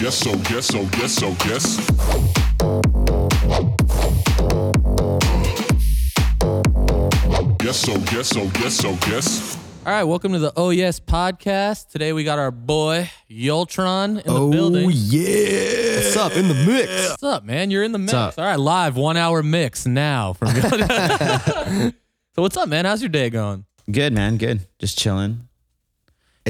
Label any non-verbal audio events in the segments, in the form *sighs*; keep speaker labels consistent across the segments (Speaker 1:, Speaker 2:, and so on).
Speaker 1: Yes, so, yes, so, yes, so, yes. Yes, so, yes, so, yes, so, yes.
Speaker 2: All right, welcome to the Oh Yes podcast. Today we got our boy Yultron in the oh, building.
Speaker 3: Oh, yeah.
Speaker 4: What's up in the mix?
Speaker 2: What's up, man? You're in the mix. All right, live one hour mix now from. *laughs* *laughs* so what's up, man? How's your day going?
Speaker 3: Good, man. Good. Just chilling.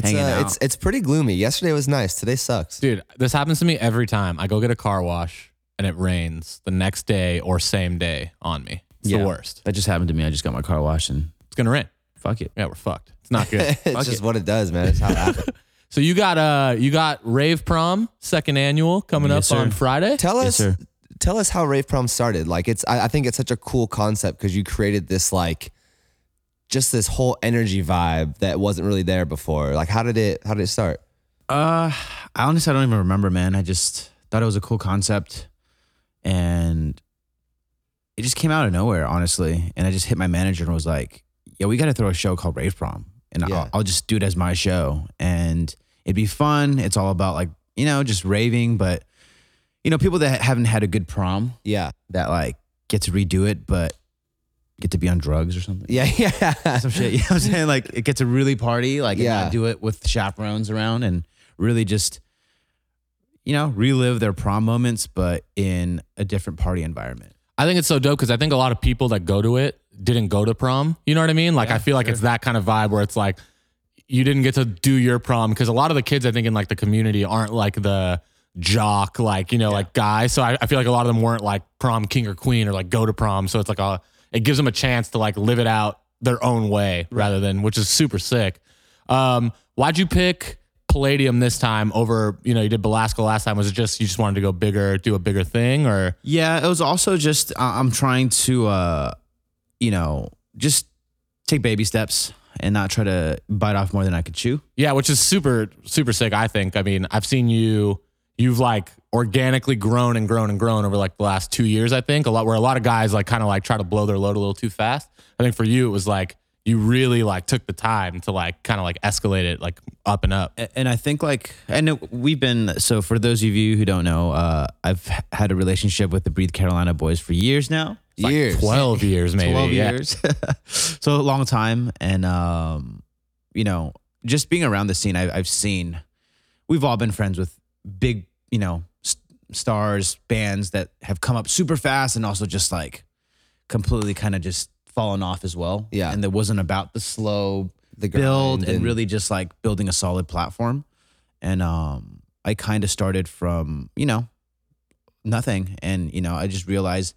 Speaker 4: It's
Speaker 3: Hanging
Speaker 4: uh,
Speaker 3: out.
Speaker 4: it's it's pretty gloomy. Yesterday was nice. Today sucks.
Speaker 2: Dude, this happens to me every time. I go get a car wash and it rains the next day or same day on me. It's
Speaker 3: Yeah.
Speaker 2: the worst.
Speaker 3: That just happened to me. I just got my car washed and
Speaker 2: It's gonna rain.
Speaker 3: fuck it.
Speaker 2: Yeah, we're fucked. It's not good. *laughs*
Speaker 4: it's
Speaker 3: Fuck
Speaker 4: just
Speaker 3: it.
Speaker 4: what it does, man. It's how it *laughs* happens.
Speaker 2: so you got uh you got Rave Prom second annual coming
Speaker 3: Yes,
Speaker 2: up on. Friday.
Speaker 4: tell
Speaker 3: Yes,
Speaker 4: us
Speaker 3: sir.
Speaker 4: tell us how Rave Prom started. Like it's I, I think it's such a cool concept because you created this like just this whole energy vibe that wasn't really there before. Like how did it how did it start?
Speaker 3: Uh, I honestly I don't even remember, man. I just thought it was a cool concept, and it just came out of nowhere, honestly. And I just hit my manager and was like, "Yeah, we got to throw a show called Rave Prom, and
Speaker 4: Yeah.
Speaker 3: I'll, I'll just do it as my show, and it'd be fun. It's all about like you know just raving, but you know people that haven't had a good prom
Speaker 4: Yeah.
Speaker 3: that like get to redo it, but get to be on drugs or something.
Speaker 4: Yeah, *laughs* yeah.
Speaker 3: some shit. You know what I'm saying? Like it gets a really party, like
Speaker 4: Yeah.
Speaker 3: and do it with chaperones around and really just, you know, relive their prom moments, but in a different party environment.
Speaker 2: I think it's so dope because I think a lot of people that go to it didn't go to prom. You know what I mean? Like
Speaker 3: Yeah,
Speaker 2: I feel like it's that kind of vibe where it's like you didn't get to do your prom because a lot of the kids I think in like the community aren't like the jock like you know like guy. So I, I feel like a lot of them weren't like prom king or queen or like go to prom. So it's like a it gives them a chance to like live it out their own way rather than which is super sick. Um, why'd you pick? Palladium this time over, you know, you did Belasco last time. Was it just you just wanted to go bigger, do a bigger thing, or
Speaker 3: Yeah, it was also just I- I'm trying to, uh, you know, just take baby steps and not try to bite off more than I could chew.
Speaker 2: Yeah, which is super, super sick. I think. I mean, I've seen you. You've like organically grown and grown and grown over like the last two years. I think a lot where a lot of guys like kind of like try to blow their load a little too fast. I think for you it was like you really like took the time to like kind of like escalate it like up and up.
Speaker 3: And I think like know we've been so for those of you who don't know, uh, I've had a relationship with the Breathe Carolina boys for years now.
Speaker 4: Years.
Speaker 2: Twelve years, maybe.
Speaker 3: 12
Speaker 2: yeah.
Speaker 3: years. *laughs* so a long time. And, um, you know, just being around the scene, I, I've seen, we've all been friends with big, you know, stars, bands that have come up super fast and also just like completely kind of just fallen off as well.
Speaker 4: Yeah.
Speaker 3: And that wasn't about the slow
Speaker 4: The
Speaker 3: build and,
Speaker 4: and-
Speaker 3: really just like building a solid platform. And, um, I kind of started from, you know, nothing. And, you know, I just realized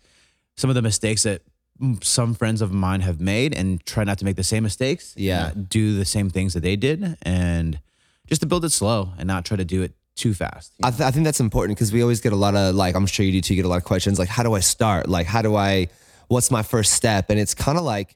Speaker 3: some of the mistakes that some friends of mine have made and try not to make the same mistakes.
Speaker 4: Yeah.
Speaker 3: do the same things that they did. And just to build it slow and not try to do it too fast.
Speaker 4: I, th- I think that's important because we always get a lot of like I'm sure you do too. You get a lot of questions like how do I start? Like how do I? What's my first step? And it's kind of like,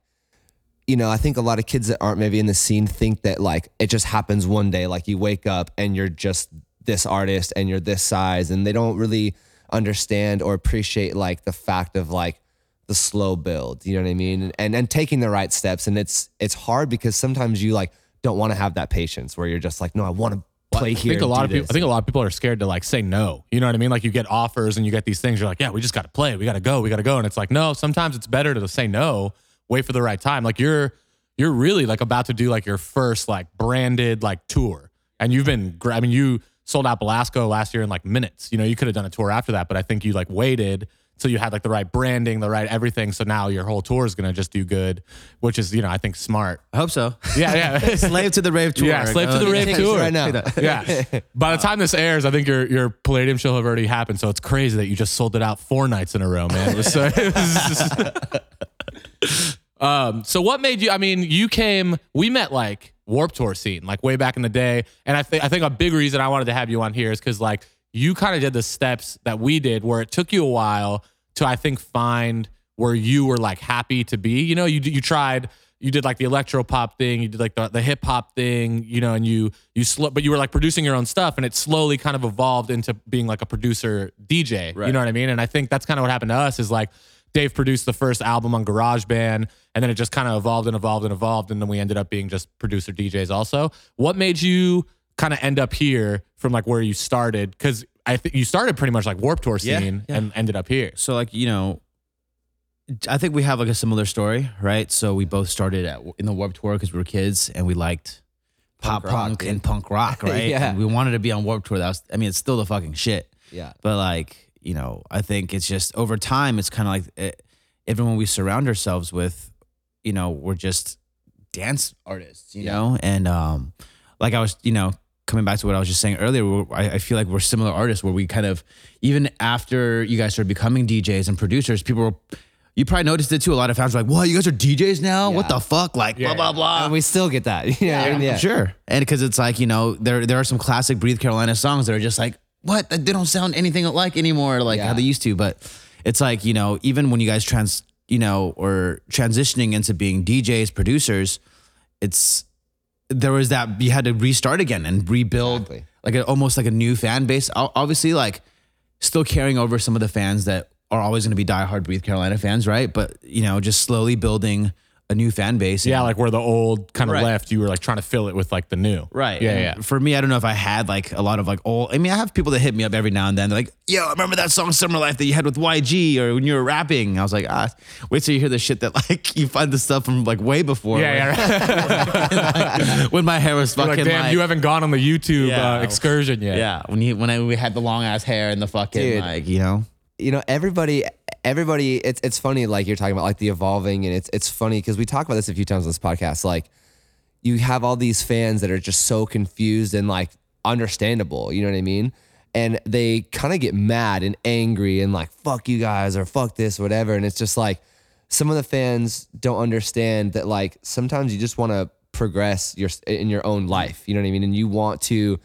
Speaker 4: you know, I think a lot of kids that aren't maybe in the scene think that like it just happens one day. Like you wake up and you're just this artist and you're this size, and they don't really understand or appreciate like the fact of like the slow build. You know what I mean? And and taking the right steps. And it's it's hard because sometimes you like don't want to have that patience where you're just like, no, I want to play
Speaker 2: I
Speaker 4: here.
Speaker 2: think a lot of people.
Speaker 4: this.
Speaker 2: I think a lot of people are scared to like say no. You know what I mean? Like you get offers and you get these things. You're like, yeah, we just got to play. We got to go. We got to go. And it's like, no. Sometimes it's better to say no. Wait for the right time. Like you're you're really like about to do like your first like branded like tour, and you've been. I mean, you sold out Belasco last year in like minutes. You know, you could have done a tour after that, but I think you like waited till you had like the right branding, the right everything. So now your whole tour is gonna just do good, which is you know I think smart.
Speaker 3: I hope so.
Speaker 2: Yeah, yeah. *laughs*
Speaker 3: slave to the rave tour.
Speaker 2: Yeah, slave to the rave tour.
Speaker 4: right now.
Speaker 2: yeah. *laughs* By the time this airs, I think your your Palladium show have already happened. So it's crazy that you just sold it out four nights in a row, man. It was so, *laughs* it was just- um, so what made you? I mean, you came. We met like Warped Tour scene, like way back in the day, and I think I think a big reason I wanted to have you on here is because like you kind of did the steps that we did, where it took you a while to I think find where you were like happy to be. You know, you you tried you did like the electro pop thing, you did like the, the hip hop thing, you know, and you you slow, but you were like producing your own stuff, and it slowly kind of evolved into being like a producer DJ. You know what I mean? And I think that's kind of what happened to us is like Dave produced the first album on GarageBand, and then it just kind of evolved and evolved and evolved, and then we ended up being just producer DJs. Also, what made you kind of end up here from like where you started? Because I think you started pretty much like Warped Tour scene
Speaker 3: yeah.
Speaker 2: and ended up here.
Speaker 3: So like you know, I think we have like a similar story, right? So we both started at in the Warped Tour because we were kids and we liked pop
Speaker 4: Punk rock,
Speaker 3: punk
Speaker 4: dude.
Speaker 3: and punk rock, *laughs* right?
Speaker 4: Yeah.
Speaker 3: And we wanted to be on Warped Tour. That was, I mean, it's still the fucking shit.
Speaker 4: Yeah.
Speaker 3: But like you know, I think it's just over time, it's kind of like it, everyone we surround ourselves with, you know, we're just dance artists, you
Speaker 4: Yeah.
Speaker 3: know, and um, like I was, you know. Coming back to what I was just saying earlier, I, I feel like we're similar artists where we kind of, even after you guys started becoming DJs and producers, people were, you probably noticed it too. A lot of fans were like, "What? You guys are DJs now? What the fuck? Like
Speaker 2: Yeah.
Speaker 3: blah blah blah."
Speaker 4: And we still get that. *laughs* Yeah. Yeah. yeah.
Speaker 3: Sure. And because it's like, you know, there there are some classic Breathe Carolina songs that are just like, what? They don't sound anything like anymore, like how they used to. But it's like, you know, even when you guys trans, you know, or transitioning into being DJs, producers, it's there was that you had to restart again and rebuild
Speaker 4: Exactly.
Speaker 3: like a, almost like a new fan base. Obviously, like still carrying over some of the fans that are always going to be diehard Breathe Carolina fans, right? But you know, just slowly building a new fan base.
Speaker 2: Yeah, like where the old kind of
Speaker 3: Right.
Speaker 2: left, you were like trying to fill it with like the new.
Speaker 3: Right.
Speaker 2: Yeah,
Speaker 3: And
Speaker 2: yeah.
Speaker 3: For me, I don't know if I had like a lot of like old. I mean, I have people that hit me up every now and then. They're like, "Yo, I remember that song "Summer Life" that you had with YG or when you were rapping." I was like, "Ah, wait till you hear the shit that *laughs* like you find the stuff from like way before."
Speaker 2: Yeah, yeah. Right. *laughs*
Speaker 3: when my hair was
Speaker 2: You're
Speaker 3: fucking
Speaker 2: like, damn, you haven't gone on the YouTube
Speaker 3: Yeah.
Speaker 2: uh, excursion yet.
Speaker 3: yeah. When you when I we had the long ass hair and the fucking
Speaker 4: Dude.
Speaker 3: like you know.
Speaker 4: You know everybody everybody it's it's funny like you're talking about like the evolving and it's it's funny because we talk about this a few times on this podcast like you have all these fans that are just so confused and like understandable you know what i mean? And they kind of get mad and angry and like fuck you guys or fuck this or whatever and it's just like some of the fans don't understand that like sometimes you just want to progress your in your own life you know what i mean? And you want to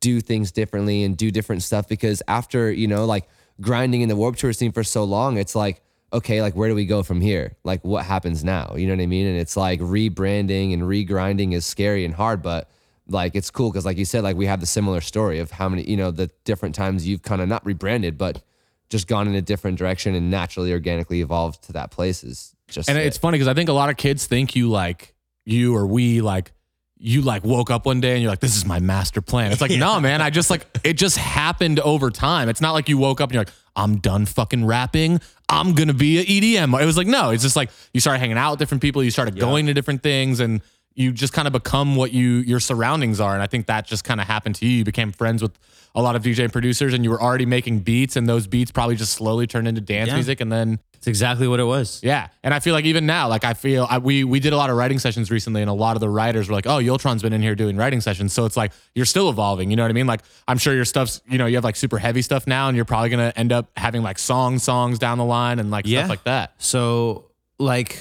Speaker 4: do things differently and do different stuff because after you know like grinding in the Warped Tour scene for so long it's like okay like where do we go from here? Like what happens now? You know what i mean? And it's like rebranding and regrinding is scary and hard but like it's cool because like you said like we have the similar story of how many you know the different times you've kind of not rebranded but just gone in a different direction and naturally organically evolved to that place is just
Speaker 2: And
Speaker 4: it.
Speaker 2: it's funny because I think a lot of kids think you like you or we like you like woke up one day and you're like, this is my master plan. It's like, *laughs* no, man, I just like it just happened over time. It's not like you woke up and you're like, I'm done fucking rapping. I'm gonna be an EDM. It was like, no, it's just like you started hanging out with different people, you started going to different things and you just kind of become what you your surroundings are. And I think that just kind of happened to you. You became friends with a lot of DJ producers and you were already making beats and those beats probably just slowly turned into dance
Speaker 3: Yeah.
Speaker 2: music and then
Speaker 3: It's exactly what it was.
Speaker 2: yeah, and I feel like even now, like I feel I, we we did a lot of writing sessions recently, and a lot of the writers were like, "Oh, Yultron's been in here doing writing sessions," so it's like you're still evolving. You know what I mean? Like I'm sure your stuff's you know you have like super heavy stuff now, and you're probably gonna end up having like song songs down the line and like
Speaker 3: Yeah.
Speaker 2: stuff like that.
Speaker 3: So like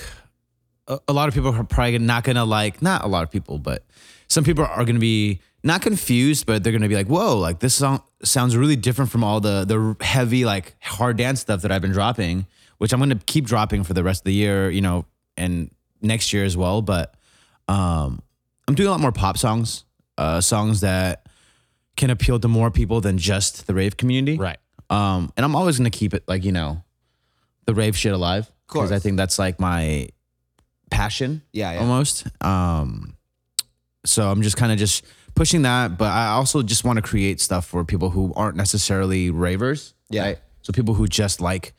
Speaker 3: a, a lot of people are probably not gonna like not a lot of people, but some people are gonna be not confused, but they're gonna be like, whoa, like this song sounds really different from all the the heavy like hard dance stuff that I've been dropping, which I'm gonna keep dropping for the rest of the year, you know, and next year as well. But um I'm doing a lot more pop songs, uh songs that can appeal to more people than just the rave community.
Speaker 2: Right.
Speaker 3: Um, and I'm always gonna keep it like you know, the rave shit alive because I think that's like my passion.
Speaker 4: Yeah, yeah.
Speaker 3: almost. Um, so I'm just kind of just pushing that, but I also just want to create stuff for people who aren't necessarily ravers.
Speaker 4: Yeah.
Speaker 3: right? So people who just like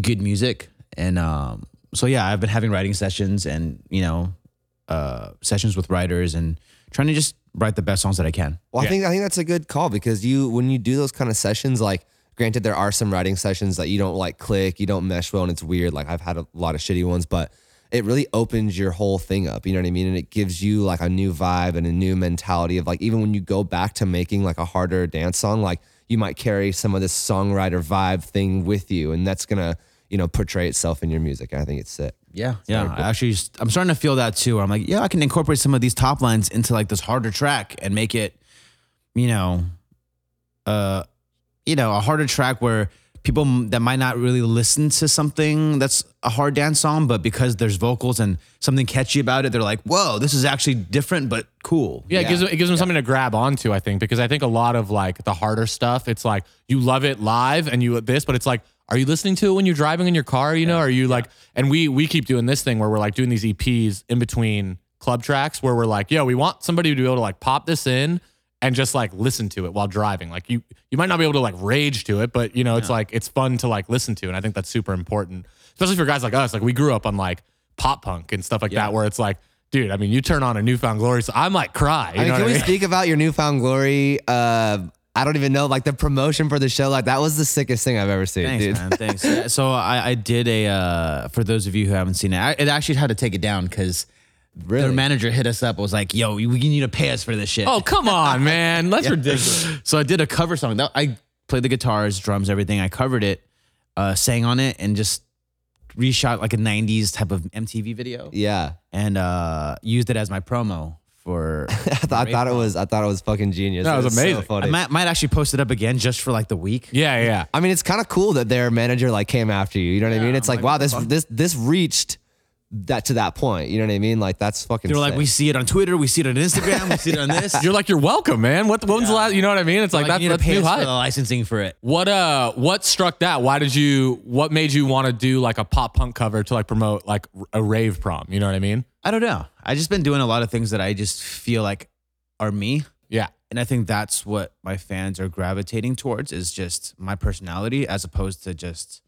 Speaker 3: good music, and um, so yeah, I've been having writing sessions and you know, uh, sessions with writers and trying to just write the best songs that I can.
Speaker 4: Well,
Speaker 2: Yeah.
Speaker 4: I think I think that's a good call because you when you do those kind of sessions, like granted there are some writing sessions that you don't like click, you don't mesh well, and it's weird. Like I've had a lot of shitty ones, but it really opens your whole thing up. You know what I mean? And it gives you like a new vibe and a new mentality of like even when you go back to making like a harder dance song, like you might carry some of this songwriter vibe thing with you, and that's gonna you know portray itself in your music. I think it's sick.
Speaker 3: Yeah, yeah. I actually, just- I'm starting to feel that too. Where I'm like, yeah, I can incorporate some of these top lines into like this harder track and make it, you know, uh, you know, a harder track where people that might not really listen to something that's a hard dance song, but because there's vocals and something catchy about it, they're like, whoa, this is actually different but cool.
Speaker 2: Yeah, it gives them, it gives them something to grab onto. I think because I think a lot of like the harder stuff, it's like you love it live and you this, but it's like, are you listening to it when you're driving in your car? You know, are you like? And we we keep doing this thing where we're like doing these EPs in between club tracks where we're like, yo, we want somebody to be able to like pop this in and just like listen to it while driving. Like you you might not be able to like rage to it, but you know, it's like it's fun to like listen to. And I think that's super important. Especially for guys like us. Like we grew up on like pop punk and stuff like that, where it's like, dude, I mean, you turn on a New Found Glory, so I might cry. You
Speaker 4: I mean,
Speaker 2: know
Speaker 4: can
Speaker 2: what
Speaker 4: we
Speaker 2: mean?
Speaker 4: speak about your New Found Glory? Uh, I don't even know, like the promotion for the show. Like that was the sickest thing I've ever seen,
Speaker 3: Thanks,
Speaker 4: dude.
Speaker 3: man. Thanks. *laughs* So I, I did a uh, for those of you who haven't seen it, I, it actually had to take it down because
Speaker 4: Really?
Speaker 3: their manager hit us up. Was like, "Yo, you, you need to pay us for this shit."
Speaker 2: Oh, come on, *laughs* man. That's ridiculous.
Speaker 3: so I did a cover song. That I played the guitars, drums, everything. I covered it, uh, sang on it, and just reshot like a '90s type of MTV video,
Speaker 4: Yeah,
Speaker 3: and uh, used it as my promo for. *laughs*
Speaker 4: I, th- I thought it was. I thought it was fucking genius.
Speaker 2: That was
Speaker 4: so
Speaker 2: amazing.
Speaker 4: funny.
Speaker 3: I might, might actually post it up again just for like the week.
Speaker 2: Yeah, yeah.
Speaker 4: I mean, it's kind of cool that their manager like came after you. You know what I mean? It's
Speaker 3: I'm
Speaker 4: like,
Speaker 3: like,
Speaker 4: wow, this this this reached that to that point. You know what I mean? Like that's fucking.
Speaker 3: They were like,
Speaker 4: sick.
Speaker 3: we see it on Twitter, we see it on Instagram, we see it on *laughs* this.
Speaker 2: You're like, you're welcome, man. What, when was the last, you know what I mean? It's like,
Speaker 3: Like,
Speaker 2: that's,
Speaker 3: you need to
Speaker 2: that's
Speaker 3: pay
Speaker 2: new
Speaker 3: us for
Speaker 2: hype.
Speaker 3: the licensing for it.
Speaker 2: What uh what struck that? Why did you what made you want to do like a pop punk cover to like promote like a rave prom? You know what I mean?
Speaker 3: I don't know. I just been doing a lot of things that I just feel like are me.
Speaker 2: Yeah.
Speaker 3: And I think that's what my fans are gravitating towards is just my personality as opposed to just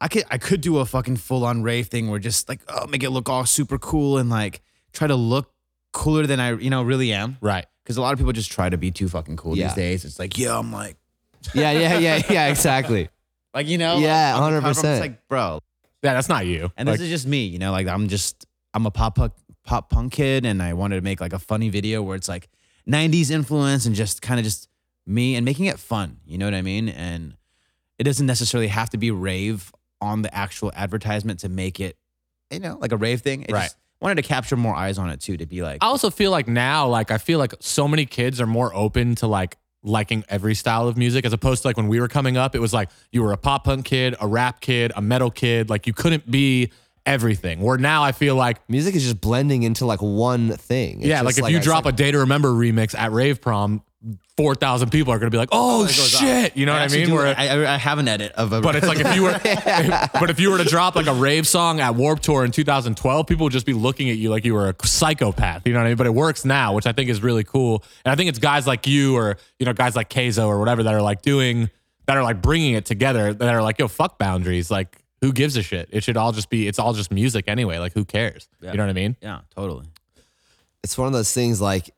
Speaker 3: I could I could do a fucking full on rave thing where just like oh make it look all super cool and like try to look cooler than I you know really am.
Speaker 2: Right.
Speaker 3: Because a lot of people just try to be too fucking cool
Speaker 4: Yeah.
Speaker 3: these days. It's like, yeah, I'm like *laughs*
Speaker 4: yeah, yeah, yeah, yeah, exactly. *laughs*
Speaker 3: like you know,
Speaker 4: Yeah,
Speaker 3: I'm
Speaker 4: 100%.
Speaker 3: just like, bro.
Speaker 2: Yeah, that's not you.
Speaker 3: And
Speaker 2: Like,
Speaker 3: this is just me, you know, like I'm just I'm a pop punk pop punk kid and I wanted to make like a funny video where it's like 90s influence and just kind of just me and making it fun, you know what I mean? And it doesn't necessarily have to be rave on the actual advertisement to make it, you know, like a rave thing. It
Speaker 2: Right.
Speaker 3: just wanted to capture more eyes on it too to be like
Speaker 2: I also feel like now, like I feel like so many kids are more open to like liking every style of music as opposed to like when we were coming up, it was like you were a pop punk kid, a rap kid, a metal kid. Like you couldn't be everything. Where now I feel like
Speaker 4: Music is just blending into like one thing. It's
Speaker 2: yeah, like
Speaker 4: just
Speaker 2: if you
Speaker 4: I
Speaker 2: drop
Speaker 4: said-
Speaker 2: a Day to Remember remix at Rave Prom, four thousand people are gonna be like, "Oh, shit!" You know what I mean?
Speaker 3: do-
Speaker 2: Where,
Speaker 3: I, I- I have an edit of a
Speaker 2: but it's like if you were, *laughs* but if you were to drop like a rave song at Warped Tour in 2012, people would just be looking at you like you were a psychopath. You know what I mean? But it works now, which I think is really cool. And I think it's guys like you or you know guys like Kayzo or whatever that are like doing that are like bringing it together. That are like, yo, fuck boundaries. Like, who gives a shit? It should all just be. It's all just music anyway. Like, who cares? You know what I mean?
Speaker 3: yeah, totally.
Speaker 4: it's one of those things like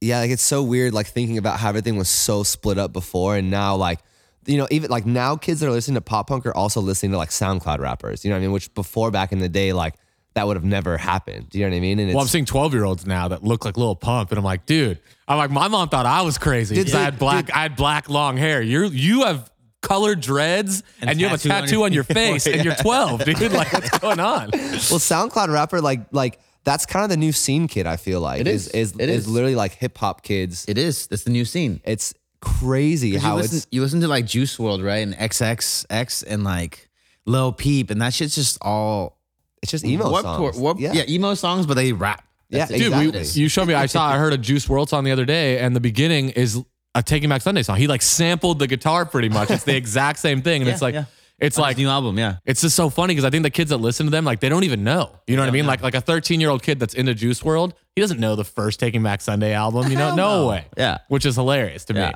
Speaker 4: yeah like it's so weird like thinking about how everything was so split up before and now like you know even like now kids that are listening to pop punk are also listening to like soundcloud rappers you know what i mean which before back in the day like that would have never happened do you know what i mean and
Speaker 2: Well, I'm seeing 12 year olds now that look like Lil Pump, and I'm like, dude, I'm like, my mom thought I was crazy.
Speaker 4: Dude,
Speaker 2: 'cause I had
Speaker 4: dude,
Speaker 2: black, I had black long hair. You're you have colored dreads and, you have a
Speaker 3: tattoo on your-
Speaker 2: on your *laughs* face, and you're *laughs* 12, dude. Like, what's going on?
Speaker 4: well soundcloud rapper like like that's kind of the new scene kid i feel like
Speaker 3: It is.
Speaker 4: is
Speaker 3: It
Speaker 4: is
Speaker 3: is.
Speaker 4: literally like hip-hop kids
Speaker 3: It is. That's the new scene.
Speaker 4: it's crazy
Speaker 3: you
Speaker 4: how
Speaker 3: listen,
Speaker 4: it's
Speaker 3: you listen to like Juice WRLD, right? And XXX and like Lil Peep, and that shit's just all
Speaker 4: it's just emo
Speaker 3: Warped
Speaker 4: songs
Speaker 3: Tour- Warped-
Speaker 4: yeah.
Speaker 3: yeah. emo songs, but they rap. That's
Speaker 4: Yeah,
Speaker 3: it.
Speaker 2: Dude,
Speaker 4: Exactly.
Speaker 2: we, you showed me. I saw. I heard a Juice WRLD song the other day, and the beginning is a Taking Back Sunday song. He like sampled the guitar pretty much. It's the *laughs* exact same thing, and
Speaker 3: Yeah,
Speaker 2: it's like
Speaker 3: yeah.
Speaker 2: It's
Speaker 3: On
Speaker 2: like
Speaker 3: new album, yeah.
Speaker 2: It's just so funny because I think the kids that listen to them, like they don't even know. You know what I mean? Like like a 13 year old kid that's into Juice WRLD, he doesn't know the first Taking Back Sunday album. You know,
Speaker 3: Hell *laughs*
Speaker 2: no,
Speaker 3: no.
Speaker 2: way.
Speaker 3: Yeah.
Speaker 2: which is hilarious to
Speaker 3: Yeah.
Speaker 2: me.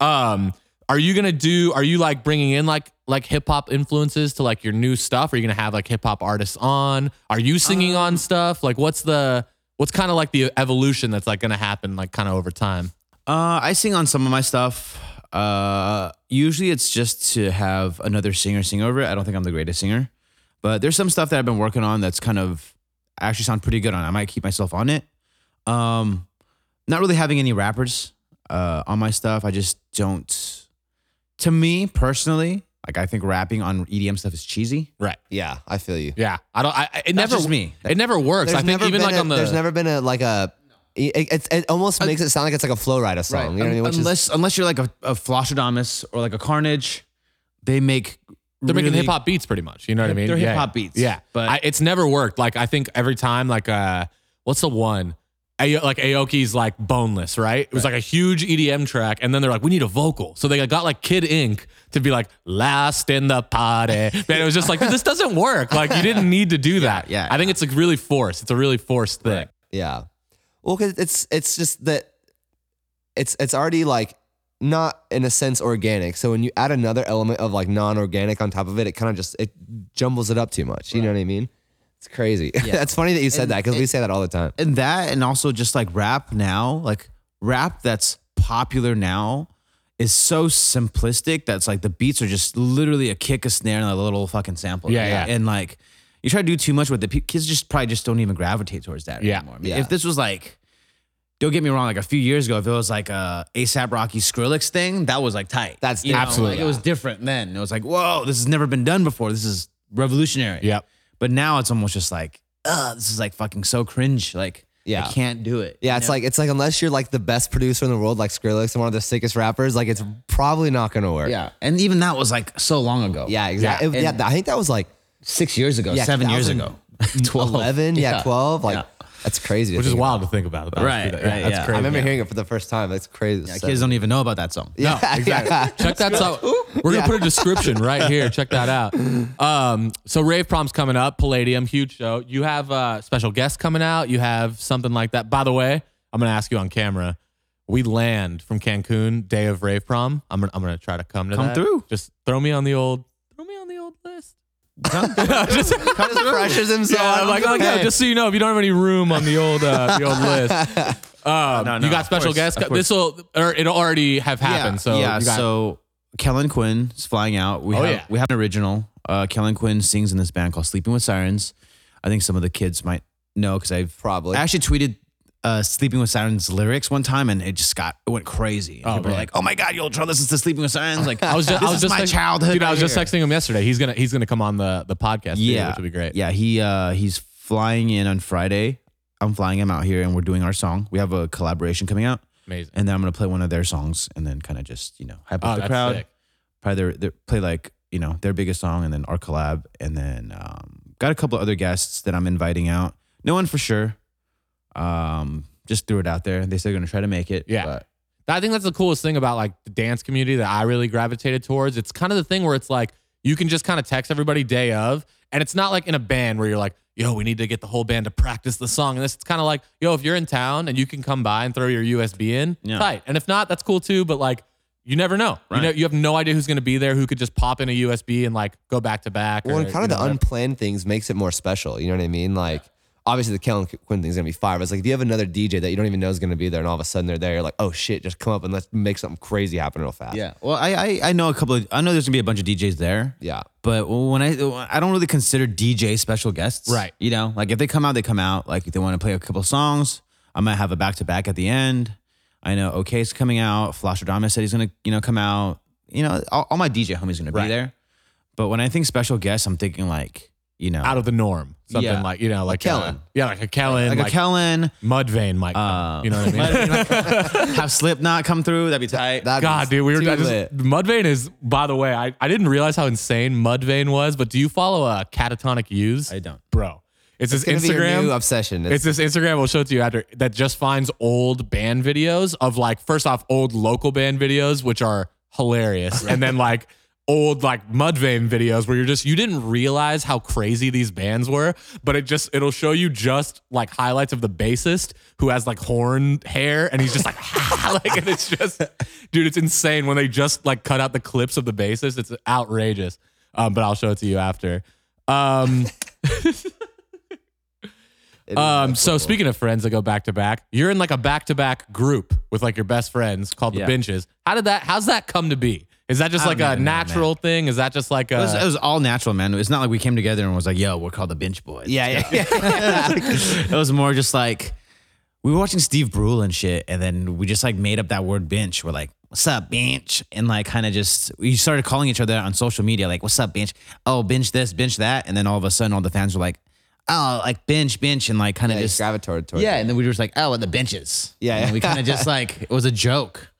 Speaker 2: Um, are you gonna do? Are you like bringing in like like hip hop influences to like your new stuff? Are you gonna have like hip hop artists on? Are you singing
Speaker 3: Um,
Speaker 2: on stuff? Like what's the what's kind of like the evolution that's like gonna happen like kind of over time?
Speaker 3: Uh, I sing on some of my stuff. Uh, usually it's just to have another singer sing over it. I don't think I'm the greatest singer, but there's some stuff that I've been working on that's kind of actually sound pretty good on. I might keep myself on it. Um, not really having any rappers uh, on my stuff. I just don't. To me personally, like I think rapping on EDM stuff is cheesy.
Speaker 2: Right.
Speaker 4: yeah i feel you
Speaker 2: Yeah. I don't. I, it
Speaker 3: That's
Speaker 2: never
Speaker 3: just me.
Speaker 2: It never works. I think
Speaker 4: never
Speaker 2: even
Speaker 4: been
Speaker 2: like
Speaker 4: a,
Speaker 2: on the
Speaker 4: there's never been a like a it, it, it almost makes it sound like it's like a Flo Rida song. You know what I mean? Which is,
Speaker 3: unless unless you're like a, a Flosstradamus or like a Carnage, they make
Speaker 2: They're making hip hop beats pretty much. You know what I mean?
Speaker 3: They're
Speaker 2: Yeah.
Speaker 3: hip-hop beats,
Speaker 2: Yeah.
Speaker 3: but-
Speaker 2: I, it's never worked. Like I think every time, like uh what's the one? A- like Aoki's like boneless, right? It was like a huge EDM track, and then they're like, we need a vocal. So they got like Kid Ink to be like last in the party. And it was just like, this doesn't work. Like you didn't need to do that.
Speaker 3: yeah,
Speaker 2: I think it's like really forced. It's a really forced thing.
Speaker 4: yeah. Well, because it's it's just that it's it's already like not in a sense organic. So when you add another element of like non-organic on top of it, it kind of just it jumbles it up too much. You know what I mean? It's crazy. *laughs* That's funny that you said
Speaker 3: And
Speaker 4: that because we say that all the time.
Speaker 3: and that and also just like rap now like rap that's popular now is so simplistic that's like the beats are just literally a kick a snare and a little fucking sample
Speaker 2: Yeah, yeah.
Speaker 3: and like you try to do too much with it kids just probably just don't even gravitate towards that
Speaker 2: Yeah.
Speaker 3: anymore I mean,
Speaker 4: Yeah.
Speaker 3: if this was like don't get me wrong like a few years ago if it was like a asap rocky skrillex thing that was like tight
Speaker 4: That's
Speaker 3: You know,
Speaker 2: Absolutely.
Speaker 3: like, it was different then it was like whoa this has never been done before this is revolutionary
Speaker 2: Yep.
Speaker 3: but now it's almost just like, ugh, this is like fucking so cringe. Like,
Speaker 4: Yeah.
Speaker 3: I can't do it.
Speaker 4: Yeah, it's
Speaker 3: know?
Speaker 4: like it's like unless you're like the best producer in the world, like Skrillex and one of the sickest rappers, like it's probably not gonna work.
Speaker 3: yeah. And even that was like so long ago.
Speaker 4: yeah, exactly.
Speaker 3: Yeah,
Speaker 4: Yeah,
Speaker 3: and-
Speaker 4: I think that was like
Speaker 3: Six years ago,
Speaker 4: Yeah,
Speaker 3: seven years ago. *laughs* 12.
Speaker 4: 11, yeah,
Speaker 3: Yeah.
Speaker 4: 12. Like
Speaker 3: Yeah.
Speaker 4: that's crazy. to
Speaker 2: Which is
Speaker 4: think
Speaker 2: wild to think about. That's
Speaker 3: Right,
Speaker 2: pretty-
Speaker 3: right,
Speaker 2: That's
Speaker 3: yeah.
Speaker 4: about.
Speaker 2: crazy.
Speaker 4: I remember hearing it for the first time. That's crazy.
Speaker 3: Yeah, kids don't even know about that song.
Speaker 4: Yeah, *laughs* exactly.
Speaker 2: Check that out. We're gonna put a description right here. Check that out. *laughs* Um, so Rave Prom's coming up. Palladium, huge show. You have uh, special guests coming out. You have something like that. By the way, I'm gonna ask you on camera. We land from Cancun, day of Rave Prom. I'm gonna I'm gonna try to come to
Speaker 3: Come
Speaker 2: that.
Speaker 3: through.
Speaker 2: Just throw me on the old throw me on the old
Speaker 3: Come- *laughs*
Speaker 2: just,
Speaker 4: pressures him so
Speaker 2: yeah, I'm like, oh, yeah, just so you know, if you don't have any room on the old uh, the old list, *laughs* um,
Speaker 3: No, no,
Speaker 2: you got special
Speaker 3: course,
Speaker 2: guests. This will or it'll already have happened.
Speaker 3: Yeah,
Speaker 2: so
Speaker 3: yeah.
Speaker 2: got,
Speaker 3: so Kellin Quinn is flying out. We
Speaker 2: Oh,
Speaker 3: have
Speaker 2: yeah.
Speaker 3: we have an original. Uh, Kellin Quinn sings in this band called Sleeping with Sirens. I think some of the kids might know because I've
Speaker 4: Probably.
Speaker 3: I actually tweeted uh, Sleeping with Sirens lyrics one time and it just got it went crazy.
Speaker 2: Oh,
Speaker 3: People were
Speaker 2: man.
Speaker 3: like, "Oh my god, Yultron listen to Sleeping with Sirens!" Like
Speaker 2: I was just, *laughs*
Speaker 3: this
Speaker 2: I was
Speaker 3: is
Speaker 2: just
Speaker 3: my
Speaker 2: text-
Speaker 3: childhood.
Speaker 2: Dude, I was just
Speaker 3: here.
Speaker 2: texting him yesterday. He's gonna he's gonna come on the the podcast. too,
Speaker 3: Yeah,
Speaker 2: which would be great.
Speaker 3: Yeah, he uh, he's flying in on Friday. I'm flying him out here, and we're doing our song. We have a collaboration coming out,
Speaker 2: amazing.
Speaker 3: and then I'm gonna play one of their songs, and then kind of just you know hype
Speaker 2: Oh,
Speaker 3: up the
Speaker 2: that's
Speaker 3: crowd.
Speaker 2: sick.
Speaker 3: Probably their, their play like you know their biggest song, and then our collab, and then um, got a couple of other guests that I'm inviting out. No one for sure. Um, just threw it out there. They said they're gonna try to make it.
Speaker 2: Yeah.
Speaker 3: but
Speaker 2: I think that's the coolest thing about like the dance community that I really gravitated towards. It's kind of the thing where it's like you can just kind of text everybody day of, and it's not like in a band where you're like, yo, we need to get the whole band to practice the song. And this it's kind of like, yo, if you're in town and you can come by and throw your USB in,
Speaker 3: Yeah.
Speaker 2: tight. And if not, that's cool too. But like you never know. You know, you have no idea who's gonna be there, who could just pop in a USB and like go back to back.
Speaker 4: Well,
Speaker 2: or,
Speaker 4: and kind
Speaker 2: you
Speaker 4: of
Speaker 2: know,
Speaker 4: the
Speaker 2: whatever.
Speaker 4: unplanned things makes it more special. You know what I mean? Like, obviously the Kellin Quinn thing's gonna be fire. But it's like if you have another DJ that you don't even know is gonna be there, and all of a sudden they're there, you're like, oh shit, just come up and let's make something crazy happen real fast.
Speaker 3: yeah. Well, I, I I know a couple of I know there's gonna be a bunch of DJs there.
Speaker 4: yeah.
Speaker 3: But when I I don't really consider DJ special guests,
Speaker 2: Right.
Speaker 3: You know, like if they come out, they come out. Like if they want to play a couple songs, I might have a back to back at the end. I know Ookay's coming out. Flosstradamus said he's gonna you know come out. You know, all, all my DJ homies gonna
Speaker 2: Right.
Speaker 3: be there. But when I think special guests, I'm thinking like you know
Speaker 2: out of the norm. Something
Speaker 3: Yeah.
Speaker 2: like, you know, like,
Speaker 4: Kellin.
Speaker 2: uh, yeah, like a Kellin,
Speaker 3: like,
Speaker 2: like,
Speaker 3: a Kellin,
Speaker 2: Mudvayne might come.
Speaker 3: uh,
Speaker 2: you know what I mean?
Speaker 3: have Slipknot come through. That'd be tight.
Speaker 4: That'd
Speaker 2: God,
Speaker 4: be
Speaker 2: dude, we were just. Mudvayne is. By the way, I, I didn't realize how insane Mudvayne was. But do you follow uh, Catatonic Youth?
Speaker 3: I don't.
Speaker 2: bro. It's this
Speaker 4: It's your
Speaker 2: Instagram.
Speaker 4: obsession.
Speaker 2: It's this Instagram. We'll show it to you after. That just finds old band videos of like first off old local band videos, which are hilarious, *laughs* and then like old like Mudvayne videos where you're just you didn't realize how crazy these bands were, but it just it'll show you just like highlights of the bassist who has like horn hair and he's just like *laughs* *laughs* like and it's just dude, it's insane when they just like cut out the clips of the bassist. It's outrageous. Um, but I'll show it to you after. Um. *laughs* Um, so speaking of friends that go back to back, you're in like a back to back group with like your best friends called the
Speaker 3: Yeah.
Speaker 2: Benches. How did that? How's that come to be? Is that just
Speaker 3: I
Speaker 2: like a
Speaker 3: even know,
Speaker 2: natural thing? Is that just like a?
Speaker 3: It was, it was all natural, man. It's not like we came together and was like, "Yo, we're called the Bench Boys."
Speaker 4: yeah, yeah, yeah. *laughs*
Speaker 3: it was more just like we were watching Steve Brule and shit, and then we just like made up that word bench. We're like, "What's up, bench?" And like kind of just we started calling each other on social media, like, "What's up, bench?" Oh, bench this, bench that, and then all of a sudden, all the fans were like, "Oh, like bench, bench," and like kind of
Speaker 4: yeah
Speaker 3: just
Speaker 4: gravitated towards
Speaker 3: yeah,
Speaker 4: it.
Speaker 3: and then we were just like, "Oh, and the benches."
Speaker 4: Yeah,
Speaker 3: and
Speaker 4: yeah.
Speaker 3: we kind of just like it was a joke,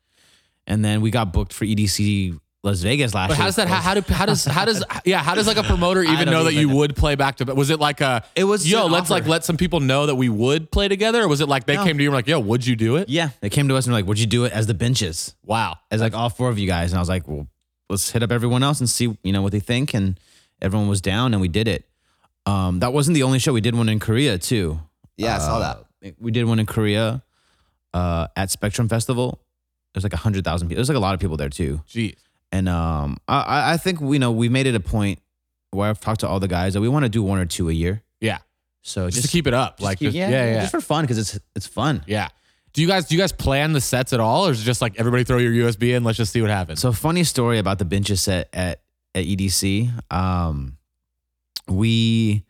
Speaker 3: and then we got booked for EDC Las Vegas last
Speaker 2: but
Speaker 3: year.
Speaker 2: how does that? How, how do? How does? How does? Yeah. How does like a promoter *laughs* even know that you
Speaker 3: even-
Speaker 2: would play back to back? Was it like a?
Speaker 3: It was
Speaker 2: Yo, let's like let some people know that we would play together, or was it like they
Speaker 3: No.
Speaker 2: came to you and were like, "Yo, would you do it?"
Speaker 3: Yeah, they came to us and were like, "Would you do it as the benches?"
Speaker 2: Wow.
Speaker 3: as like all four of you guys, and I was like, "Well, let's hit up everyone else and see, you know, what they think." And everyone was down, and we did it. Um, that wasn't the only show. We did one in Korea too.
Speaker 4: Yeah, I saw
Speaker 3: Uh,
Speaker 4: that.
Speaker 3: We did one in Korea uh, at Spectrum Festival, There's like a hundred thousand people. There's like a lot of people there too.
Speaker 2: Jeez.
Speaker 3: And um, I- I, think we know we made it a point where I've talked to all the guys that we want to do one or two a year.
Speaker 2: Yeah.
Speaker 3: So
Speaker 2: Just, to keep it up. like,
Speaker 3: keep-
Speaker 2: just, yeah, yeah.
Speaker 3: just for fun because it's it's fun.
Speaker 2: yeah. Do you guys do you guys plan the sets at all, or is it just like everybody throw your USB in? Let's just see what happens.
Speaker 3: So funny story about the benches set at at EDC. Um, we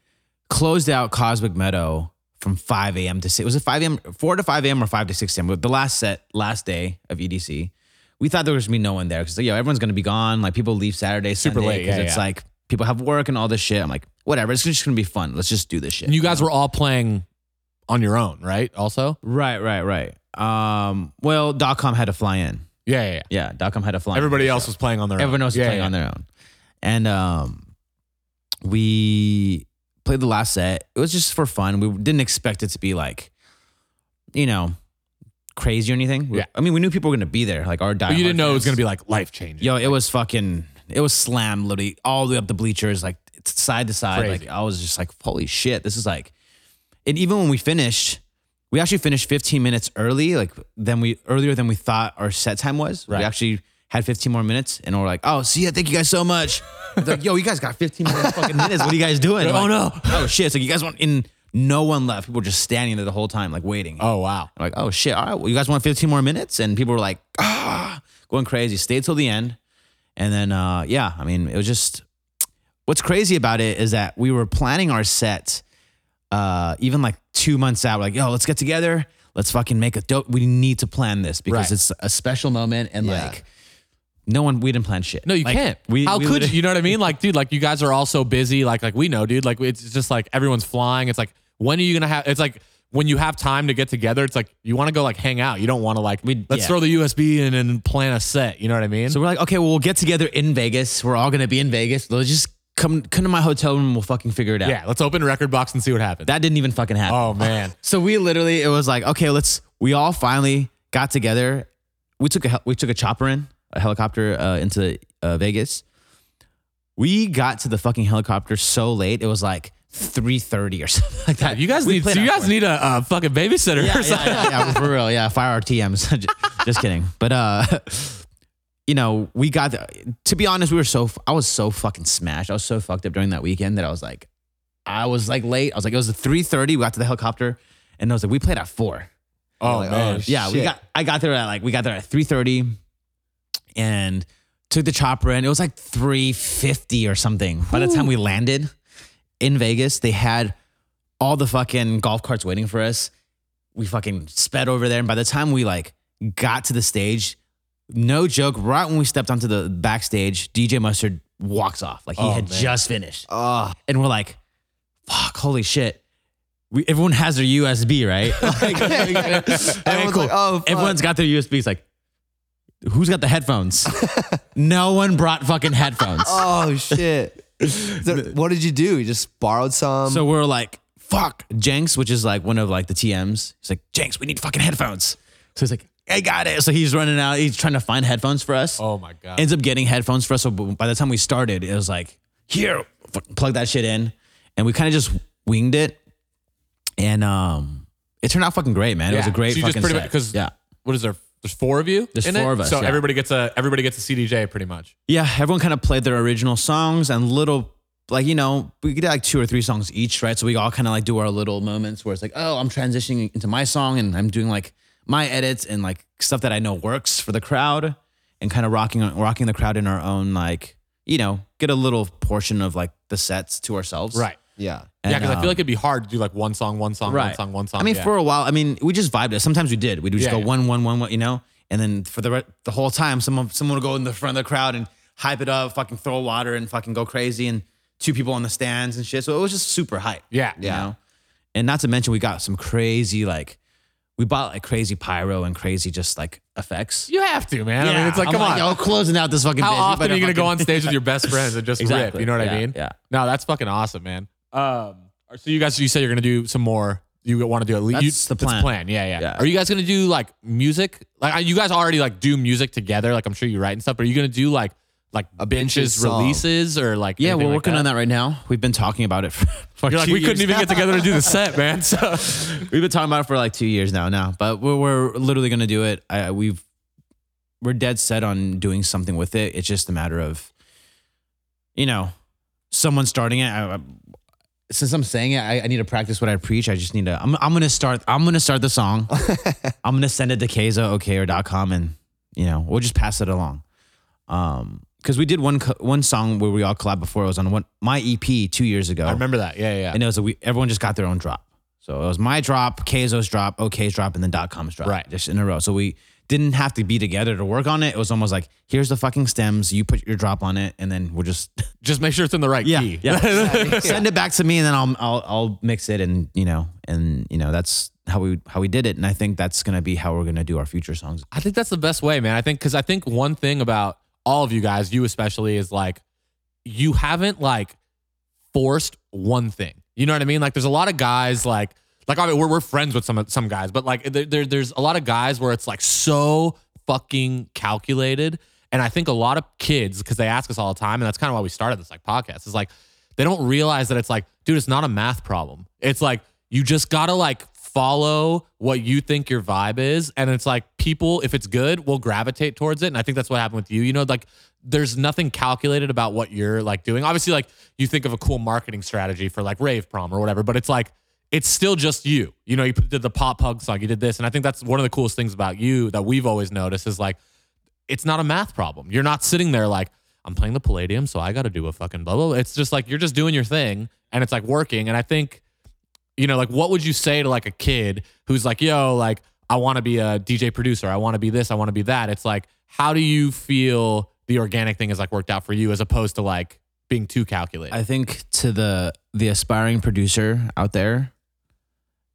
Speaker 3: closed out Cosmic Meadow from 5 a.m. to 6. Was it 5 a.m. 4 to 5 a.m. or 5 to 6 a.m. The last set, last day of EDC, we thought there was gonna be no one there because yo, everyone's gonna be gone. Like people leave Saturday,
Speaker 2: Super
Speaker 3: Sunday,
Speaker 2: late,
Speaker 3: 'cause
Speaker 2: yeah,
Speaker 3: it's
Speaker 2: yeah.
Speaker 3: like people have work and all this shit. I'm like, whatever. It's just gonna be fun. Let's just do this shit.
Speaker 2: and you guys were all playing on your own, right? Also.
Speaker 3: right, right, right. Um, well, .com had to fly in.
Speaker 2: Yeah, yeah. yeah.
Speaker 3: Yeah, .com had to fly. in.
Speaker 2: Everybody else was playing on their own.
Speaker 3: Everyone else was
Speaker 2: Yeah,
Speaker 3: playing
Speaker 2: yeah.
Speaker 3: on their own. And um, we played the last set. It was just for fun. We didn't expect it to be like, you know, crazy or anything. We-
Speaker 2: Yeah.
Speaker 3: I mean, we knew people were gonna be there. Like our
Speaker 2: But you didn't know it was going to be like life changing.
Speaker 3: Yo, it was fucking. It was slam literally all the way up the bleachers, like it's side to side.
Speaker 2: Crazy.
Speaker 3: Like I was just like, holy shit, this is like. And even when we finished, we actually finished 15 minutes early, like than we earlier than we thought our set time was.
Speaker 2: Right.
Speaker 3: We actually had 15 more minutes, and we're like, oh, see ya, thank you guys so much. It's like, yo, you guys got 15 more *laughs* fucking minutes. What are you guys doing?
Speaker 2: Oh, no.
Speaker 3: Oh shit! It's like you guys want in. No one left. People were just standing there the whole time, like waiting.
Speaker 2: Oh wow.
Speaker 3: I'm like, oh shit, all right, well, you guys want 15 more minutes? And people were like, ah, going crazy. Stayed till the end. And then, uh, yeah, I mean, it was just, what's crazy about it is that we were planning our set uh, even like two months out. Like, yo, let's get together. Let's fucking make a dope. We need to plan this because
Speaker 2: Right.
Speaker 3: it's a special moment. And
Speaker 4: Yeah.
Speaker 3: like, no one, we didn't plan shit.
Speaker 2: No, you
Speaker 3: Like,
Speaker 2: can't.
Speaker 3: We,
Speaker 2: How
Speaker 3: we
Speaker 2: could you? You know what I mean? Like, dude, like you guys are all so busy. Like, like we know, dude. Like, it's just like everyone's flying. It's like, when are you gonna have? It's like when you have time to get together. It's like you want to go like hang out. You don't want to like
Speaker 3: We-
Speaker 2: let's
Speaker 3: yeah.
Speaker 2: throw the USB in and plan a set. You know what I mean?
Speaker 3: So we're like, okay, well, we'll get together in Vegas. We're all going to be in Vegas. Let's just come, come to my hotel room and we'll fucking figure it out.
Speaker 2: yeah, let's open rekordbox and see what happens.
Speaker 3: That didn't even fucking happen.
Speaker 2: oh man, *laughs*
Speaker 3: So we literally, it was like, okay, let's. We all finally got together. We took a we took a chopper in a helicopter uh, into uh, Vegas. We got to the fucking helicopter so late. It was like three thirty or *laughs* something like that.
Speaker 2: you guys
Speaker 3: We
Speaker 2: need.
Speaker 3: played
Speaker 2: So you guys
Speaker 3: part.
Speaker 2: need a, a fucking babysitter
Speaker 3: yeah,
Speaker 2: or
Speaker 3: yeah,
Speaker 2: something.
Speaker 3: yeah, yeah, for real. Yeah, fire our TMs. *laughs* Just- Just kidding. But uh, *laughs* you know, we got. The, to be honest, we were so. I was so fucking smashed. I was so fucked up during that weekend that I was like, I was like late. I was like, it was three thirty. We got to the helicopter, and I was like, we played at four.
Speaker 2: Oh
Speaker 4: Like,
Speaker 2: man,
Speaker 4: oh,
Speaker 3: Yeah, we got. I got there at like we got there at three thirty, and took the chopper in. It was like three fifty or something. By the time we landed in Vegas, they had all the fucking golf carts waiting for us. We fucking sped over there, and by the time we like got to the stage, no joke, right when we stepped onto the backstage, DJ Mustard walks off like he
Speaker 2: Oh,
Speaker 3: had
Speaker 2: man.
Speaker 3: just finished,
Speaker 4: Oh,
Speaker 3: and we're like, "Fuck, holy shit!" We, everyone has their USB, right? *laughs* Like, *laughs* okay, cool.
Speaker 4: like, "Oh, fuck."
Speaker 3: Everyone's got their USB. It's like, who's got the headphones? *laughs* no one brought fucking headphones. *laughs*
Speaker 4: oh shit. So what did you do? You just borrowed some.
Speaker 3: So we're like, fuck. Jenks, which is like one of like the TMs, he's like, Jenks, we need fucking headphones. So he's like, I got it. So he's running out. He's trying to find headphones for us.
Speaker 2: Oh my god.
Speaker 3: Ends up getting headphones for us. So by the time we started, it was like, here, fucking plug that shit in. And we kind of just winged it. And um, it turned out fucking great, man. It was a great
Speaker 2: So you just
Speaker 3: fucking
Speaker 2: pretty
Speaker 3: set.
Speaker 2: much because
Speaker 3: yeah.
Speaker 2: What is there? There's four of you.
Speaker 3: There's four
Speaker 2: it?
Speaker 3: of us,
Speaker 2: So
Speaker 3: yeah.
Speaker 2: everybody gets a everybody gets a CDJ pretty much.
Speaker 3: Yeah, everyone kind of played their original songs and little, like, you know, we did like two or three songs each, right? So we all kind of like do our little moments where it's like, oh, I'm transitioning into my song and I'm doing like my edits and like stuff that I know works for the crowd and kind of rocking rocking the crowd in our own, like, you know, get a little portion of like the sets to ourselves.
Speaker 2: Right.
Speaker 4: Yeah.
Speaker 2: yeah,
Speaker 3: And,
Speaker 2: because I
Speaker 3: um,
Speaker 2: feel like it'd be hard to do like one song, one song, one
Speaker 3: Right.
Speaker 2: song, one song.
Speaker 3: I mean,
Speaker 2: yeah.
Speaker 3: for a while, I mean, we just vibed it. Sometimes we did. We'd just
Speaker 2: Yeah,
Speaker 3: go
Speaker 2: yeah.
Speaker 3: one, one, one, one, you know? And then for the re- the whole time, someone someone would go in the front of the crowd and hype it up, fucking throw water and fucking go crazy, and two people on the stands and shit. So it was just super hype.
Speaker 2: yeah,
Speaker 3: You know? And not to mention, we got some crazy, like, we bought like crazy pyro and crazy just like effects.
Speaker 2: You have to, man. I mean, it's like,
Speaker 3: I'm
Speaker 2: come on.
Speaker 3: Yo, closing out this fucking
Speaker 2: How
Speaker 3: bitch. You
Speaker 2: often are
Speaker 3: better
Speaker 2: you gonna go
Speaker 3: fucking-
Speaker 2: on stage with your best friends and just *laughs* rip?
Speaker 3: Exactly.
Speaker 2: You know what I
Speaker 3: Yeah,
Speaker 2: mean?
Speaker 3: yeah.
Speaker 2: No, that's fucking awesome, man. Um, so you guys, you said you're gonna do some more. You want to do at least
Speaker 3: That's the plan.
Speaker 2: plan. Yeah, yeah,
Speaker 3: Yeah.
Speaker 2: Are you guys gonna do like music? Like you guys already like do music together. Like I'm sure you write and stuff. But are you gonna do like like
Speaker 4: A
Speaker 2: benches
Speaker 4: Benches song.
Speaker 2: releases or like
Speaker 3: Yeah,
Speaker 2: anything
Speaker 3: we're
Speaker 2: like
Speaker 3: working on that right now. We've been talking about it *laughs* for, for
Speaker 2: You're like
Speaker 3: two
Speaker 2: we couldn't
Speaker 3: years
Speaker 2: even get together to do the set, man. So *laughs*
Speaker 3: We've been talking about it for like two years now. Now, but we're, we're literally gonna do it. I, we've we're dead set on doing something with it. It's just a matter of, you know, someone starting it. I, I- since I'm saying it, I, I need to practice what I preach. I just need to. I'm, I'm gonna start. I'm gonna start the song. *laughs* I'm gonna send it to Kayzo, okay, or .com, and you know, we'll just pass it along. Um, because we did one one song where we all collab before. It was on one my EP two years ago.
Speaker 2: I remember that. Yeah, yeah.
Speaker 3: and it was a, we, everyone just got their own drop. So it was my drop, Kayzo's drop, Ookay's drop, and then dot com's drop.
Speaker 2: Right.
Speaker 3: Just in a row. So we didn't have to be together to work on it. It was almost like, here's the fucking stems. You put your drop on it, and then we'll just *laughs*
Speaker 2: Just make sure it's in the right key.
Speaker 3: yeah. *laughs* *laughs* Send it back to me, and then I'll I'll I'll mix it, and you know, and you know, that's how we how we did it. And I think that's gonna be how we're gonna do our future songs.
Speaker 2: I think that's the best way, man. I think because I think one thing about all of you guys, you especially, is like you haven't like forced one thing. You know what I mean? Like there's a lot of guys like like I mean we're we're friends with some some guys, but like there, there there's a lot of guys where it's like so fucking calculated. And I think a lot of kids, because they ask us all the time, and that's kind of why we started this like podcast, is like they don't realize that it's like, dude, it's not a math problem. It's like you just gotta like follow what you think your vibe is. And it's like people, if it's good, will gravitate towards it. And I think that's what happened with you. You know, like there's nothing calculated about what you're like doing. Obviously, like you think of a cool marketing strategy for like rave prom or whatever, but it's like it's still just you. You know, you did the pop punk song, you did this. And I think that's one of the coolest things about you that we've always noticed is like it's not a math problem. You're not sitting there like, I'm playing the Palladium, so I got to do a fucking blah, blah. It's just like you're just doing your thing and it's like working. And I think, you know, like what would you say to like a kid who's like, yo, like, I want to be a DJ producer. I want to be this. I want to be that. It's like, how do you feel the organic thing has like worked out for you as opposed to like being too calculated?
Speaker 3: I think to the the aspiring producer out there,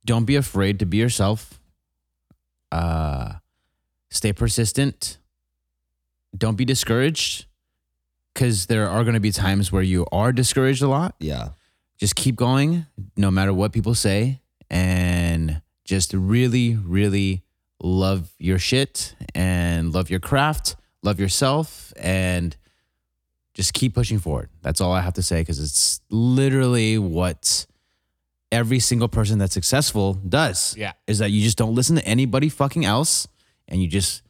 Speaker 3: don't be afraid to be yourself. Uh stay persistent. Don't be discouraged cuz there are going to be times where you are discouraged a lot.
Speaker 4: Yeah.
Speaker 3: Just keep going no matter what people say and just really really love your shit and love your craft, love yourself and just keep pushing forward. That's all I have to say because it's literally what every single person that's successful does.
Speaker 2: Yeah.
Speaker 3: Is that you just don't listen to anybody fucking else and you just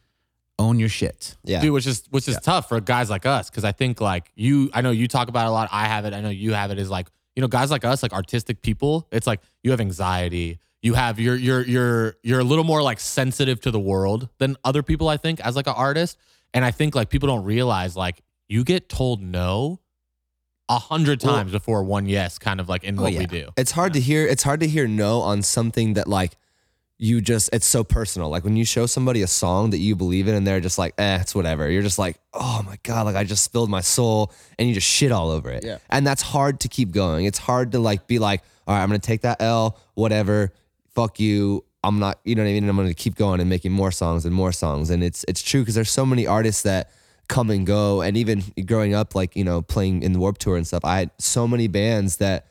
Speaker 3: own your shit.
Speaker 4: Yeah.
Speaker 2: Dude, which is which is tough for guys like us because I think like you, I know you talk about it a lot. I have it. I know you have it. Is like you know guys like us, like artistic people. It's like you have anxiety. You have you're you're you're you're a little more like sensitive to the world than other people. I think as like an artist, and I think like people don't realize like you get told no a hundred
Speaker 4: Well-
Speaker 2: times before one yes, kind of like in
Speaker 3: Oh,
Speaker 2: what
Speaker 3: yeah.
Speaker 2: we do.
Speaker 4: It's hard to hear. It's hard to hear no on something that like you just. It's so personal. Like when you show somebody a song that you believe in, and they're just like, eh, it's whatever. You're just like, oh my god, like I just spilled my soul, and you just shit all over it.
Speaker 3: Yeah.
Speaker 4: And that's hard to keep going. It's hard to like be like, all right, I'm gonna take that L, whatever. Fuck you. I'm not. You know what I mean. And I'm gonna keep going and making more songs and more songs. And it's it's true because there's so many artists that come and go. And even growing up, like you know, playing in the Warped Tour and stuff, I had so many bands that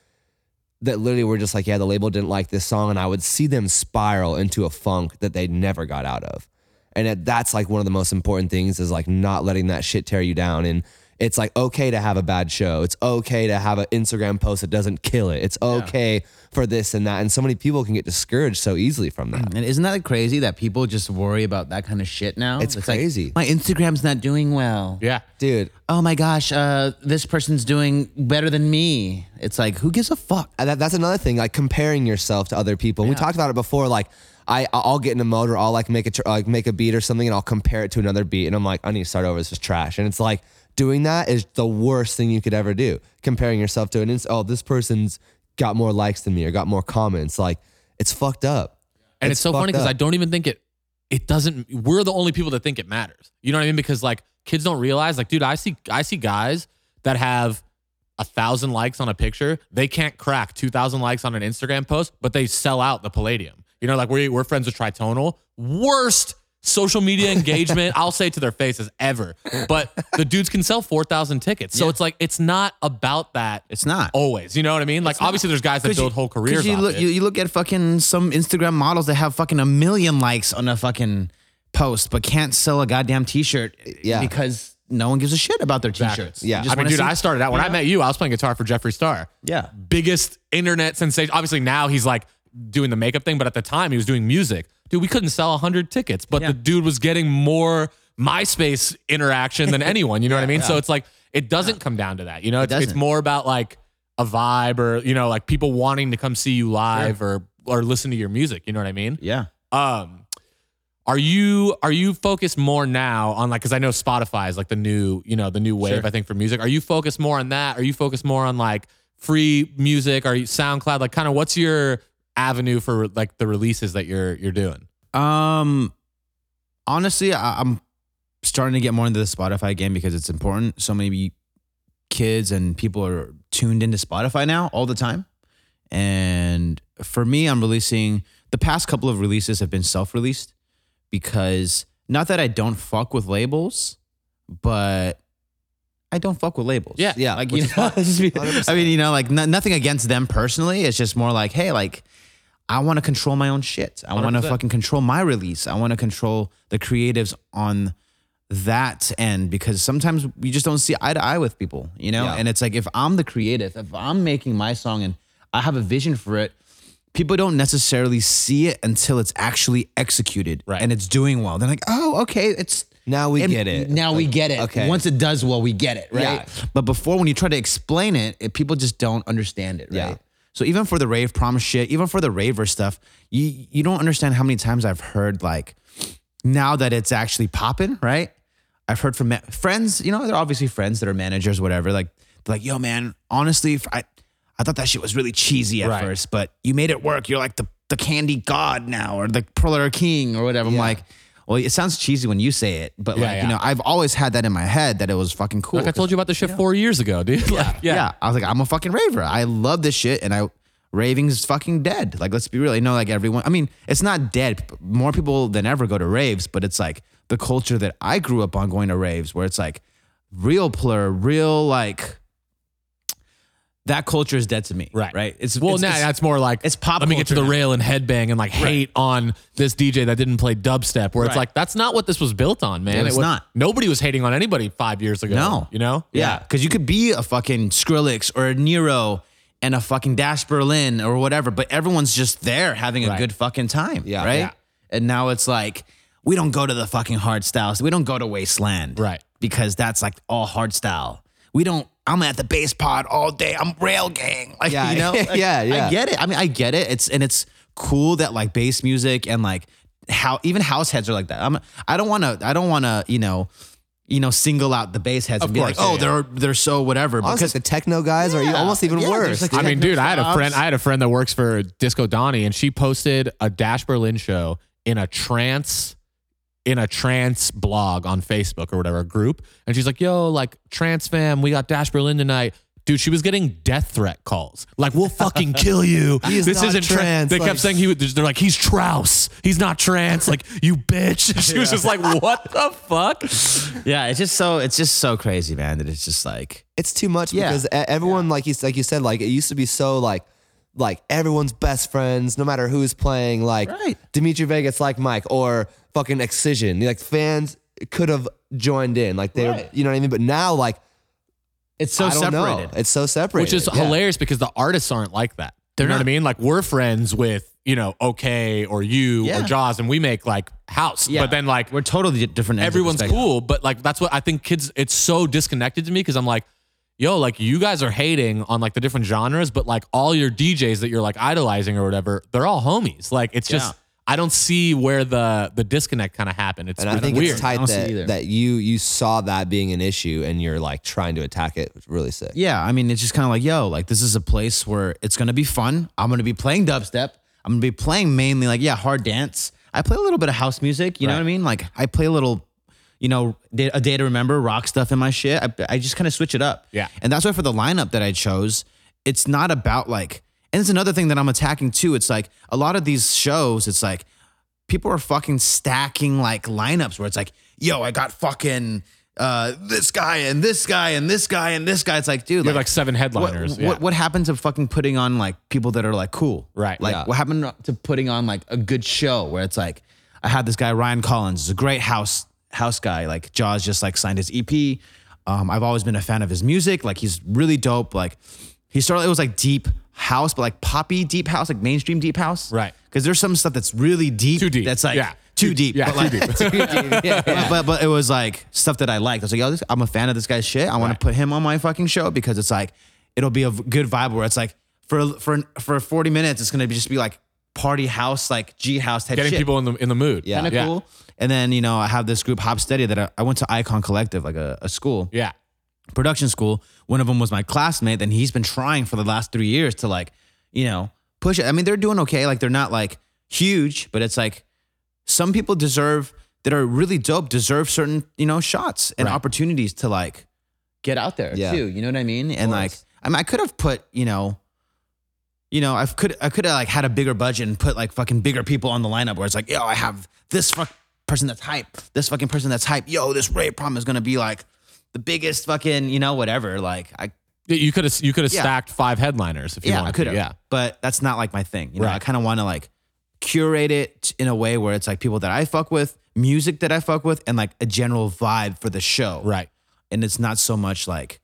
Speaker 4: that literally were just like, yeah, the label didn't like this song, and I would see them spiral into a funk that they never got out of. And that's like one of the most important things is like not letting that shit tear you down. And it's like okay to have a bad show. It's okay to have an Instagram post that doesn't kill it. It's okay for this and that. And so many people can get discouraged so easily from that.
Speaker 3: And isn't that crazy that people just worry about that kind of shit now?
Speaker 4: It's
Speaker 3: like,
Speaker 4: crazy.
Speaker 3: my Instagram's not doing well.
Speaker 2: Yeah.
Speaker 4: Dude,
Speaker 3: Oh my gosh, uh, this person's doing better than me. It's like, who gives a fuck?
Speaker 4: And that, that's another thing, like comparing yourself to other people. We talked about it before. Like, I I'll get in a mode where I'll like make a tr- like make a beat or something, and I'll compare it to another beat, and I'm like, I need to start over. This is trash. And it's like doing that is the worst thing you could ever do. Comparing yourself to an ins- oh, this person's got more likes than me or got more comments. Like, it's fucked up.
Speaker 2: And it's, so funny because. I don't even think it it doesn't we're the only people that think it matters. You know what I mean? Because like kids don't realize, like, dude, I see I see guys that have a thousand likes on a picture. They can't crack two thousand likes on an Instagram post, but they sell out the Palladium. You know, like we we're friends with Tritonal. Worst social media engagement, I'll say to their faces ever. But the dudes can sell four thousand tickets. So it's like it's not about that.
Speaker 3: It's not.
Speaker 2: always. You know what I mean? Like obviously there's guys that
Speaker 3: 'Cause
Speaker 2: build
Speaker 3: you-
Speaker 2: whole
Speaker 3: 'cause
Speaker 2: careers
Speaker 3: You
Speaker 2: off
Speaker 3: look,
Speaker 2: it.
Speaker 3: you, you look at fucking some Instagram models that have fucking a million likes on a fucking post, but can't sell a goddamn t-shirt
Speaker 4: Yeah.
Speaker 3: because no one gives a shit about their t-shirts.
Speaker 4: Yeah.
Speaker 3: You just
Speaker 2: I mean,
Speaker 3: wanna
Speaker 2: dude,
Speaker 3: see-
Speaker 2: I started out when I met you. I was playing guitar for Jeffree Star.
Speaker 3: Yeah.
Speaker 2: biggest internet sensation. Obviously, now he's like doing the makeup thing, but at the time he was doing music. Dude, we couldn't sell 100 tickets, but
Speaker 3: Yeah.
Speaker 2: the dude was getting more MySpace interaction than *laughs* anyone. You know what I mean? So it's like it doesn't come down to that. You know, it's, it's more about like a vibe or you know like people wanting to come see you live or or listen to your music. You know what I mean?
Speaker 3: Yeah.
Speaker 2: Um, are you are you focused more now on like because I know Spotify is like the new you know the new wave
Speaker 3: Sure.
Speaker 2: I think for music. Are you focused more on that? Are you focused more on like free music? Are you SoundCloud? Like kind of what's your avenue for like the releases that you're you're doing?
Speaker 3: Um, honestly, I, I'm starting to get more into the Spotify game because it's important. So many kids and people are tuned into Spotify now all the time. And for me, I'm releasing the past couple of releases have been self-released because not that I don't fuck with labels, but I don't fuck with labels.
Speaker 2: Yeah.
Speaker 4: Yeah,
Speaker 3: like you know,
Speaker 4: fine.
Speaker 3: just be-
Speaker 4: 100%.
Speaker 3: I mean, you know, like no, nothing against them personally. It's just more like, hey, like I want to control my own shit. I want to fucking control my release. I want to control the creatives on that end because sometimes we just don't see eye to eye with people, you know?
Speaker 4: Yeah.
Speaker 3: And it's like if I'm the creative, if I'm making my song and I have a vision for it, people don't necessarily see it until it's actually executed
Speaker 2: Right.
Speaker 3: and it's doing well. They're like, oh, okay, it's
Speaker 4: Now we get it.
Speaker 3: Now we get it.
Speaker 4: okay.
Speaker 3: Once it does well, we get it, right?
Speaker 4: Yeah.
Speaker 3: But before, when you try to explain it, it people just don't understand it, right?
Speaker 4: Yeah.
Speaker 3: So even for the rave promise shit, even for the raver stuff, you you don't understand how many times I've heard like now that it's actually popping, right? I've heard from ma- friends, you know, they're obviously friends that are managers, whatever. Like, they're like, yo, man, honestly, I, I thought that shit was really cheesy at
Speaker 2: Right.
Speaker 3: first, but you made it work. You're like the, the candy god now, or the PLUR King, or whatever. I'm like, well, it sounds cheesy when you say it, but
Speaker 2: Yeah,
Speaker 3: like,
Speaker 2: yeah.
Speaker 3: you know, I've always had that in my head that it was fucking cool.
Speaker 2: Like I told you about the shit four years ago, dude. *laughs* Like, yeah.
Speaker 3: yeah. I was like, I'm a fucking raver. I love this shit, and I raving is fucking dead. Like, let's be real. I know, like everyone. I mean, it's not dead. More people than ever go to raves, but it's like the culture that I grew up on going to raves, where it's like real plur, real like. That culture is dead to me.
Speaker 2: Right.
Speaker 3: Right. It's
Speaker 2: Well,
Speaker 3: it's,
Speaker 2: now
Speaker 3: it's-
Speaker 2: that's more like
Speaker 3: it's pop
Speaker 2: Let me get to the
Speaker 3: now.
Speaker 2: rail and headbang and like hate on this DJ that didn't play dubstep. Where it's like that's not what this was built on, man.
Speaker 3: It's
Speaker 2: was-
Speaker 3: not.
Speaker 2: Nobody was hating on anybody five years ago.
Speaker 3: No.
Speaker 2: you know.
Speaker 3: Yeah, because you could be a fucking Skrillex or a Nero and a fucking Dash Berlin or whatever, but everyone's just there having a
Speaker 2: Right.
Speaker 3: good fucking time.
Speaker 4: Yeah.
Speaker 3: Right.
Speaker 2: Yeah.
Speaker 3: And now it's like, we don't go to the fucking hard styles. We don't go to Wasteland.
Speaker 2: Right.
Speaker 3: Because that's like all hard style. We don't, I'm at the bass pod all day. I'm rail gang. Like,
Speaker 4: Yeah.
Speaker 3: you know? *laughs* Like,
Speaker 4: Yeah, yeah.
Speaker 3: I get it. I mean, I get it. It's, and it's cool that like bass music and like how even house heads are like that. I'm, I don't want to, I don't want to, you know, you know, single out the bass heads
Speaker 2: Of
Speaker 3: and be
Speaker 2: course,
Speaker 3: like, oh,
Speaker 2: yeah,
Speaker 3: they're they're so whatever.
Speaker 4: Honestly,
Speaker 3: Because
Speaker 4: the techno guys are almost even
Speaker 3: Yeah,
Speaker 4: worse.
Speaker 3: like,
Speaker 2: I mean,
Speaker 3: techno
Speaker 2: dude, I had a friend. I had a friend that works for Disco Donnie, and she posted a Dash Berlin show in a trance in a trance blog on Facebook or whatever, group. And she's like, yo, like trance fam, we got Dash Berlin tonight. Dude, she was getting death threat calls. Like, we'll fucking *laughs* kill you.
Speaker 4: He's
Speaker 2: this
Speaker 4: not
Speaker 2: isn't trans.
Speaker 4: trance,
Speaker 2: They
Speaker 4: like-
Speaker 2: kept saying he was, they're like, he's Trouse. He's not trance. Like, you bitch. *laughs* She was just like, what the fuck?
Speaker 3: yeah, it's just so it's just so crazy, man. That it's just like
Speaker 4: it's too much
Speaker 3: Yeah.
Speaker 4: because e- everyone like you like you said like it used to be so like like everyone's best friends no matter who's playing like
Speaker 3: Right.
Speaker 4: Dimitri Vegas like Mike or fucking Excision like fans could have joined in like they
Speaker 3: Right.
Speaker 4: you know what I mean but now like
Speaker 3: it's so
Speaker 4: I don't
Speaker 3: separated.
Speaker 4: know it's so separated
Speaker 2: Which is
Speaker 4: Yeah.
Speaker 2: hilarious because the artists aren't like that.
Speaker 3: They're
Speaker 2: you know what I mean? Like we're friends with, you know, Ookay or you
Speaker 3: Yeah.
Speaker 2: or Jauz and we make like house.
Speaker 3: Yeah.
Speaker 2: But then like
Speaker 3: We're totally different. ends of the
Speaker 2: everyone's cool. But like that's what I think kids it's so disconnected to me because I'm like, yo, like you guys are hating on like the different genres, but like all your DJs that you're like idolizing or whatever, they're all homies. Like it's just
Speaker 3: Yeah.
Speaker 2: I don't see where the the disconnect kind of happened. It's,
Speaker 4: and I think
Speaker 2: weird.
Speaker 4: it's
Speaker 3: I
Speaker 4: tight
Speaker 3: don't see
Speaker 4: that,
Speaker 3: either.
Speaker 4: that you you saw that being an issue and you're like trying to attack it It's really sick
Speaker 3: Yeah, I mean, it's just kind of like, yo, like this is a place where it's gonna be fun. I'm gonna be playing dubstep. I'm gonna be playing mainly like, yeah, hard dance. I play a little bit of house music. You know what I mean? Like I play a little, you know, a day to remember rock stuff in my shit. I, I just kind of switch it up.
Speaker 2: Yeah.
Speaker 3: and that's why for the lineup that I chose, it's not about like, and it's another thing that I'm attacking too. It's like a lot of these shows, it's like people are fucking stacking like lineups where it's like, yo, I got fucking uh, this guy and this guy and this guy and this guy. It's like, dude,
Speaker 2: You have like seven
Speaker 3: what,
Speaker 2: headliners. yeah.
Speaker 3: what what happened to fucking putting on like people that are like cool?
Speaker 2: Right.
Speaker 3: Like
Speaker 4: Yeah.
Speaker 3: what happened to putting on like a good show where it's like I had this guy Ryan Collins, is a great house house guy. Like Jauz just like signed his EP. Um, I've always been a fan of his music. Like he's really dope. Like he started it was like deep house, but like poppy deep house, like mainstream deep house.
Speaker 2: Right.
Speaker 3: Because there's some stuff that's really deep.
Speaker 2: Too deep.
Speaker 3: That's like
Speaker 2: Yeah.
Speaker 3: too deep.
Speaker 2: Yeah,
Speaker 3: but
Speaker 2: too
Speaker 3: like,
Speaker 2: deep. *laughs*
Speaker 4: yeah,
Speaker 3: but, but but it was like stuff that I liked. I was like, yo, this, I'm a fan of this guy's shit. I want
Speaker 2: Right.
Speaker 3: to put him on my fucking show because it's like it'll be a good vibe where it's like for for for 40 minutes it's gonna be just be like party house like G house type
Speaker 2: Getting
Speaker 3: shit.
Speaker 2: people in the in the mood.
Speaker 4: Yeah.
Speaker 3: kind of cool. And then you know I have this group Hop Steady that I, I went to Icon Collective like a, a school
Speaker 2: Yeah.
Speaker 3: production school. One of them was my classmate, and he's been trying for the last three years to like, you know, push it. I mean, they're doing okay. Like they're not like huge, but it's like some people deserve that are really dope deserve certain you know shots and
Speaker 2: Right.
Speaker 3: opportunities to like get out there
Speaker 4: Yeah.
Speaker 3: too. You know what I mean? And like. I mean, I could have put you know. You know, I could I could have like had a bigger budget and put like fucking bigger people on the lineup where it's like, yo, I have this fuck person that's hype, this fucking person that's hype. Yo, this rave problem is gonna be like the biggest fucking, you know, whatever. Like I
Speaker 2: You could have you could have
Speaker 3: Yeah.
Speaker 2: stacked five headliners if you
Speaker 3: yeah, I
Speaker 2: wanted
Speaker 3: could
Speaker 2: to.
Speaker 3: have.
Speaker 2: Yeah.
Speaker 3: But that's not like my thing. You know,
Speaker 2: Right.
Speaker 3: I kind of want to like curate it in a way where it's like people that I fuck with, music that I fuck with, and like a general vibe for the show.
Speaker 2: Right.
Speaker 3: And it's not so much like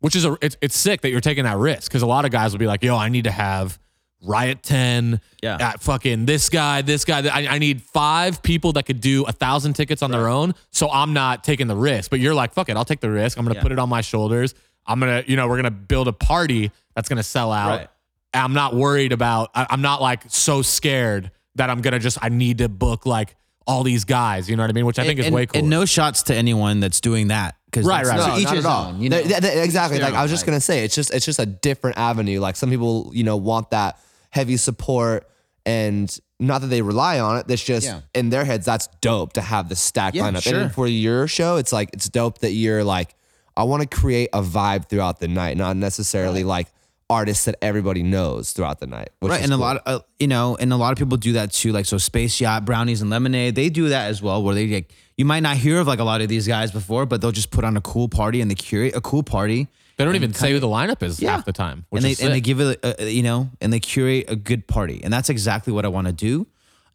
Speaker 2: Which is a it's it's sick that you're taking that risk because a lot of guys will be like, yo, I need to have Riot Ten,
Speaker 3: Yeah.
Speaker 2: uh, fucking this guy, this guy. I, I need five people that could do a thousand tickets on their own. So I'm not taking the risk. But you're like, fuck it, I'll take the risk. I'm gonna
Speaker 3: Yeah.
Speaker 2: put it on my shoulders. I'm gonna, you know, we're gonna build a party that's gonna sell out.
Speaker 3: Right.
Speaker 2: I'm not worried about. I, I'm not like so scared that I'm gonna just. I need to book like all these guys. You know what I mean? Which I think
Speaker 3: and,
Speaker 2: is way cool.
Speaker 3: And no shots to anyone that's doing that. Cause
Speaker 2: Right,
Speaker 3: that's-
Speaker 2: right,
Speaker 3: to
Speaker 2: right.
Speaker 3: each
Speaker 4: not
Speaker 3: his
Speaker 4: at all.
Speaker 3: own, you know?
Speaker 4: Th- th- th- exactly. Like I was just
Speaker 3: Stereotype.
Speaker 4: gonna say, it's just it's just a different avenue. Like some people, you know, want that heavy support, and not that they rely on it. That's just
Speaker 3: Yeah.
Speaker 4: in their heads. That's dope to have the stack
Speaker 3: Yeah,
Speaker 4: lineup.
Speaker 3: sure.
Speaker 4: And for your show, it's like it's dope that you're like, I want to create a vibe throughout the night, not necessarily like artists that everybody knows throughout the night. Which
Speaker 3: right
Speaker 4: is
Speaker 3: and a
Speaker 4: cool.
Speaker 3: lot of uh, you know and a lot of people do that too like so space yacht brownies and lemonade they do that as well where they like you might not hear of like a lot of these guys before but they'll just put on a cool party and they curate a cool party
Speaker 2: they don't even say who the lineup is
Speaker 3: Yeah.
Speaker 2: half the time.
Speaker 3: And they and they give it a- you know and they curate a good party and that's exactly what i want to do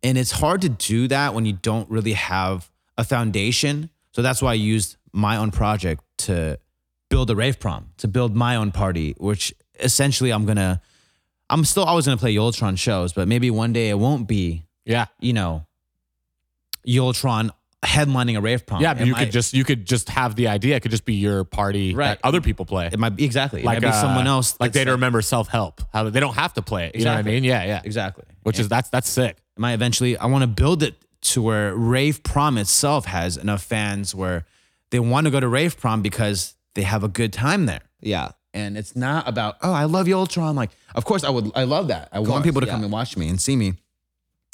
Speaker 3: and it's hard to do that when you don't really have a foundation so that's why i used my own project to build a rave prom to build my own party which essentially i'm gonna i'm still always gonna play Yultron shows but maybe one day it won't be
Speaker 2: yeah.
Speaker 3: you know Yultron headlining a rave prom
Speaker 2: Yeah, but
Speaker 3: It
Speaker 2: you
Speaker 3: might-
Speaker 2: could just you could just have the idea. It could just be your party
Speaker 3: Right.
Speaker 2: that other people play.
Speaker 3: it might be exactly it
Speaker 2: like
Speaker 3: might be
Speaker 2: uh,
Speaker 3: someone else
Speaker 2: Like
Speaker 3: that's
Speaker 2: they remember self help. How they don't have to play it. You know what I
Speaker 3: Exactly.
Speaker 2: mean? Yeah, yeah.
Speaker 3: exactly
Speaker 2: Which is that's that's sick.
Speaker 3: am I eventually I want to build it to where rave prom itself has enough fans where they want to go to rave prom because they have a good time there.
Speaker 4: yeah.
Speaker 3: And it's not about, oh, I love Yultron. Like, of course I would I love that. I want
Speaker 4: course,
Speaker 3: people to
Speaker 4: yeah.
Speaker 3: come and watch me and see me.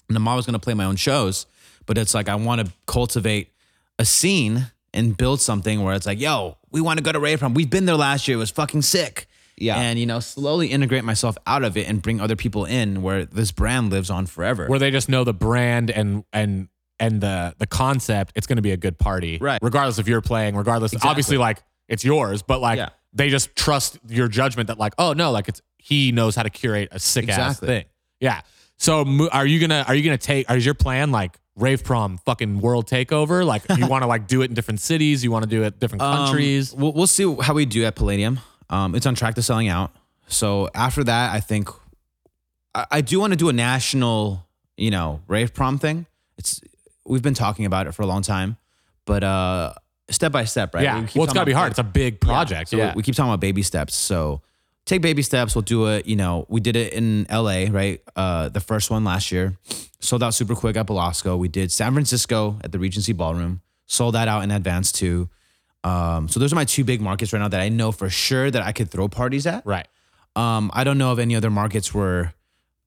Speaker 3: And I'm always gonna play my own shows, but it's like I want to cultivate a scene and build something where it's like, yo, we want to go to rave prom. We've been there last year. It was fucking sick.
Speaker 4: Yeah.
Speaker 3: And you know, slowly integrate myself out of it and bring other people in where this brand lives on forever.
Speaker 2: Where they just know the brand and and and the the concept, it's gonna be a good party.
Speaker 3: Right.
Speaker 2: Regardless if you're playing, regardless
Speaker 3: Exactly.
Speaker 2: obviously like it's yours, but like
Speaker 3: Yeah.
Speaker 2: they just trust your judgment that like, oh no, like it's he knows how to curate a sick ass thing. Yeah. So are you gonna are you gonna take is your plan like rave prom fucking world takeover? Like you *laughs* want to like do it in different cities, you want to do it different
Speaker 3: Um,
Speaker 2: countries.
Speaker 3: we'll, we'll see how we do at Palladium. Um, it's on track to selling out. So after that, I think I, I do want to do a national, you know, rave prom thing. It's we've been talking about it for a long time, but uh, step by step, right?
Speaker 2: yeah.
Speaker 3: We keep
Speaker 2: Well, it's gotta be hard. It's a big project.
Speaker 3: So
Speaker 2: Yeah.
Speaker 3: we, we keep talking about baby steps. So take baby steps. We'll do it. You know, we did it in LA, right? Uh, the first one last year, sold out super quick at Belasco. We did San Francisco at the Regency Ballroom, sold that out in advance too. Um, so those are my two big markets right now that I know for sure that I could throw parties at.
Speaker 2: right.
Speaker 3: Um, I don't know of any other markets where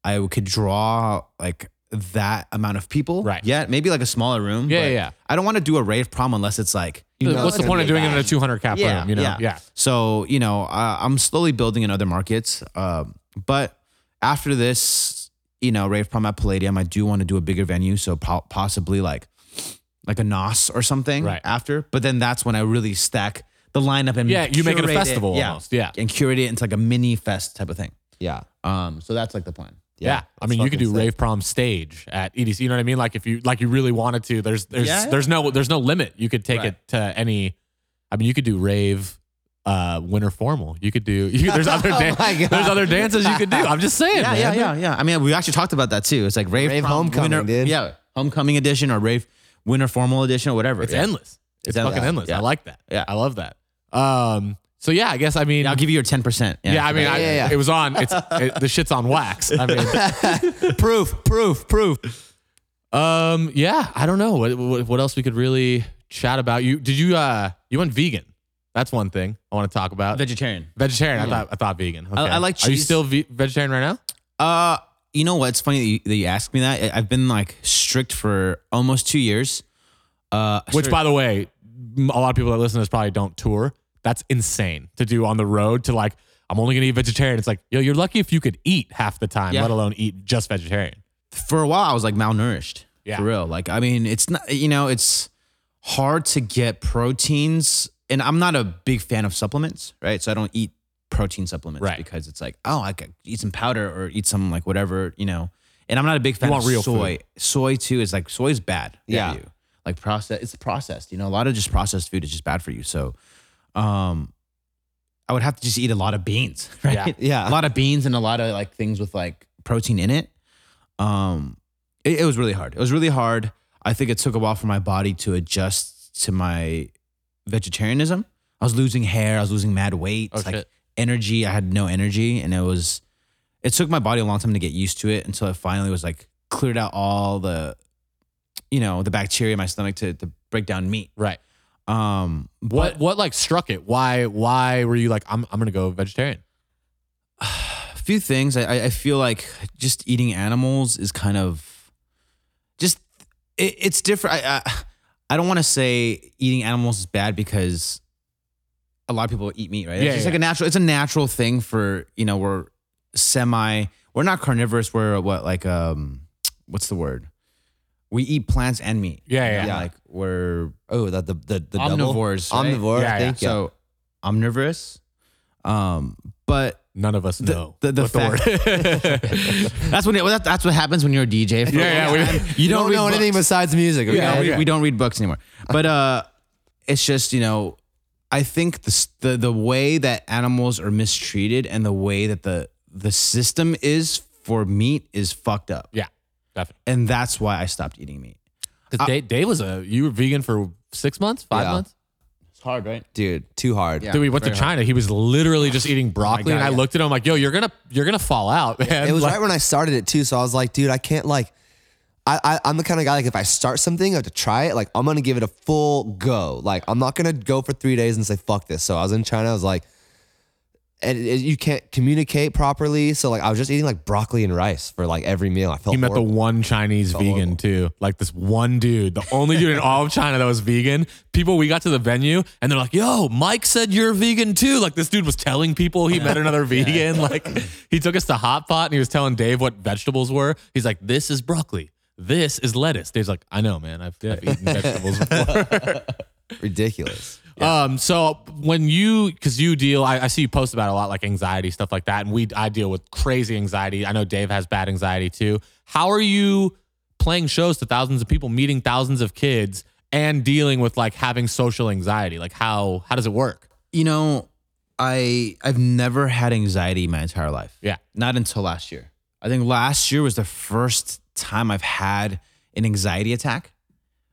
Speaker 3: I could draw like that amount of people.
Speaker 2: Right.
Speaker 3: Yet maybe like a smaller room.
Speaker 2: Yeah,
Speaker 3: but
Speaker 2: yeah, yeah.
Speaker 3: I don't want to do a rave prom unless it's like
Speaker 4: You know
Speaker 2: What's the point of
Speaker 4: be
Speaker 2: doing it in a 200 cap room? You know? Yeah.
Speaker 3: So you know, uh, I'm slowly building in other markets. Um, but after this, you know, rave prom at Palladium, I do want to do a bigger venue. So po- possibly like like a Nos or something.
Speaker 2: Right.
Speaker 3: After, but then that's when I really stack the lineup and
Speaker 2: Yeah, you make it a
Speaker 3: curate
Speaker 2: festival
Speaker 3: yeah,
Speaker 2: almost. Yeah.
Speaker 3: and curate it into like a mini fest type of thing.
Speaker 4: Yeah.
Speaker 3: Um, so that's like the plan.
Speaker 2: Yeah. I mean, you could do
Speaker 4: sick.
Speaker 2: rave prom stage at EDC. You know what I mean? Like if you like you really wanted to, there's there's
Speaker 3: Yeah, yeah.
Speaker 2: there's no there's no limit. You could take
Speaker 3: Right.
Speaker 2: it to any. I mean, you could do rave. Uh, winter formal. You could do. *laughs* You, there's *laughs* other dan-
Speaker 4: my God.
Speaker 2: there's other dances you could do. I'm just saying.
Speaker 3: Yeah,
Speaker 2: man.
Speaker 3: yeah, yeah, yeah. I mean, we actually talked about that too. It's like rave,
Speaker 4: Rave
Speaker 3: prom,
Speaker 4: homecoming,
Speaker 3: winter-
Speaker 4: dude.
Speaker 3: Yeah, homecoming edition or rave winter formal edition or whatever.
Speaker 2: It's
Speaker 3: Yeah.
Speaker 2: endless. It's,
Speaker 3: endless.
Speaker 2: fucking endless.
Speaker 3: Yeah.
Speaker 2: I like that.
Speaker 3: Yeah.
Speaker 2: I love that. Um. So yeah, I guess I mean,
Speaker 3: Yeah, I'll give you your ten percent.
Speaker 2: yeah, I mean, I,
Speaker 4: yeah, yeah.
Speaker 2: it was on. It's *laughs* it, the shit's on wax. I mean, *laughs*
Speaker 4: proof, proof, proof.
Speaker 2: um, yeah, I don't know what, what what else we could really chat about. You did you uh you went vegan? That's one thing I want to talk about.
Speaker 3: vegetarian.
Speaker 2: vegetarian. I thought I thought vegan.
Speaker 3: I-
Speaker 2: Okay.
Speaker 3: I like
Speaker 2: Are you still ve- vegetarian right now?
Speaker 3: Uh, you know what? It's funny that you, that you asked me that. I- I've been like strict for almost two years. Uh,
Speaker 2: Which, by the way, a lot of people that listen to this probably don't tour. That's insane to do on the road. To like, I'm only gonna eat vegetarian. It's like, yo, you're lucky if you could eat half the time,
Speaker 3: Yeah.
Speaker 2: let alone eat just vegetarian.
Speaker 3: for a while I was like malnourished.
Speaker 2: Yeah.
Speaker 3: For real. Like, I mean, it's not, you know, it's hard to get proteins. And I'm not a big fan of supplements, right? So I don't eat protein supplements
Speaker 2: Right.
Speaker 3: because it's like, oh, I could eat some powder or eat some like whatever, you know. And I'm not a big fan of
Speaker 2: real
Speaker 3: soy. Soy too is like soy is bad
Speaker 4: Yeah.
Speaker 3: for you. Like process it's processed. You know, a lot of just processed food is just bad for you. So um I would have to just eat a lot of beans, *laughs* right?
Speaker 2: Yeah.
Speaker 4: Yeah.
Speaker 3: a lot of beans and a lot of like things with like protein in it. Um, it, it was really hard. It was really hard. I think it took a while for my body to adjust to my vegetarianism. I was losing hair. I was losing mad weight.
Speaker 2: Oh,
Speaker 3: like
Speaker 2: shit.
Speaker 3: energy. I had no energy, and it was. It took my body a long time to get used to it until it finally was like cleared out all the, you know, the bacteria in my stomach to to break down meat.
Speaker 2: Right.
Speaker 3: Um,
Speaker 2: What what like struck it? Why why were you like, I'm I'm gonna go vegetarian? *sighs*
Speaker 3: a few things. I, I- I feel like just eating animals is kind of just it, it's different. I I, I don't want to say eating animals is bad because a lot of people eat meat, right?
Speaker 2: Yeah,
Speaker 3: it's just
Speaker 2: yeah.
Speaker 3: like a natural. It's a natural thing for you know we're semi. We're not carnivorous. We're what like um what's the word? We eat plants and meat.
Speaker 2: Yeah,
Speaker 3: You
Speaker 2: yeah.
Speaker 4: Yeah.
Speaker 3: Like we're
Speaker 4: Oh, that the the, the double?
Speaker 3: omnivores. right?
Speaker 4: Omnivore,
Speaker 2: Yeah,
Speaker 4: I think. Yeah.
Speaker 3: So omnivorous. Um, but
Speaker 2: None of us
Speaker 3: The-
Speaker 2: know.
Speaker 3: the- the
Speaker 2: what
Speaker 3: fact-
Speaker 2: word. *laughs*
Speaker 3: That's when it, well, that, that's what happens when you're a DJ. For a
Speaker 2: Yeah,
Speaker 3: long
Speaker 2: yeah, we-
Speaker 3: time.
Speaker 4: you don't,
Speaker 3: read
Speaker 4: know anything besides music. okay?
Speaker 3: Yeah, we,
Speaker 2: okay.
Speaker 3: we don't read books anymore. But uh, it's just you know, I think the the the way that animals are mistreated and the way that the the system is for meat is fucked up,
Speaker 2: yeah, definitely.
Speaker 3: and that's why I stopped eating meat.
Speaker 2: Because Dave, Dave was a you were vegan for six months, five
Speaker 4: Yeah.
Speaker 2: months.
Speaker 3: It's hard, right?
Speaker 4: Dude, too hard.
Speaker 3: Yeah.
Speaker 2: Dude, we went to
Speaker 3: very
Speaker 2: China. He was literally just eating oh broccoli,
Speaker 3: God,
Speaker 2: and I
Speaker 3: yeah.
Speaker 2: looked at him like, "Yo, you're gonna you're gonna fall out." Man.
Speaker 4: It was
Speaker 2: Like-
Speaker 4: right when I started it too. So I was like, dude, I can't like. I, I I'm the kind of guy like if I start something, I have to try it. Like I'm gonna give it a full go. Like I'm not gonna go for three days and say fuck this. So I was in China. I was like, and it, you can't communicate properly. So like I was just eating like broccoli and rice for like every meal. I felt
Speaker 2: He met the one Chinese vegan
Speaker 4: horrible.
Speaker 2: too. Like this one dude, the only dude in all of China that was vegan. People, we got to the venue and they're like, yo, Mike said you're vegan too. Like this dude was telling people he met another *laughs* vegan. *laughs* Like he took us to Hot Pot and he was telling Dave what vegetables were. He's like, this is broccoli. This is lettuce. Dave's like, I know, man. I've, I've eaten *laughs* vegetables before.
Speaker 4: ridiculous.
Speaker 2: Um, so when you, cause you deal, I, I see you post about a lot, like anxiety, stuff like that. And we, I deal with crazy anxiety. I know Dave has bad anxiety too. How are you playing shows to thousands of people, meeting thousands of kids and dealing with like having social anxiety? Like how, how does it work?
Speaker 3: You know, I I've never had anxiety my entire life.
Speaker 2: Yeah.
Speaker 3: Not until last year. I think last year was the first time I've had an anxiety attack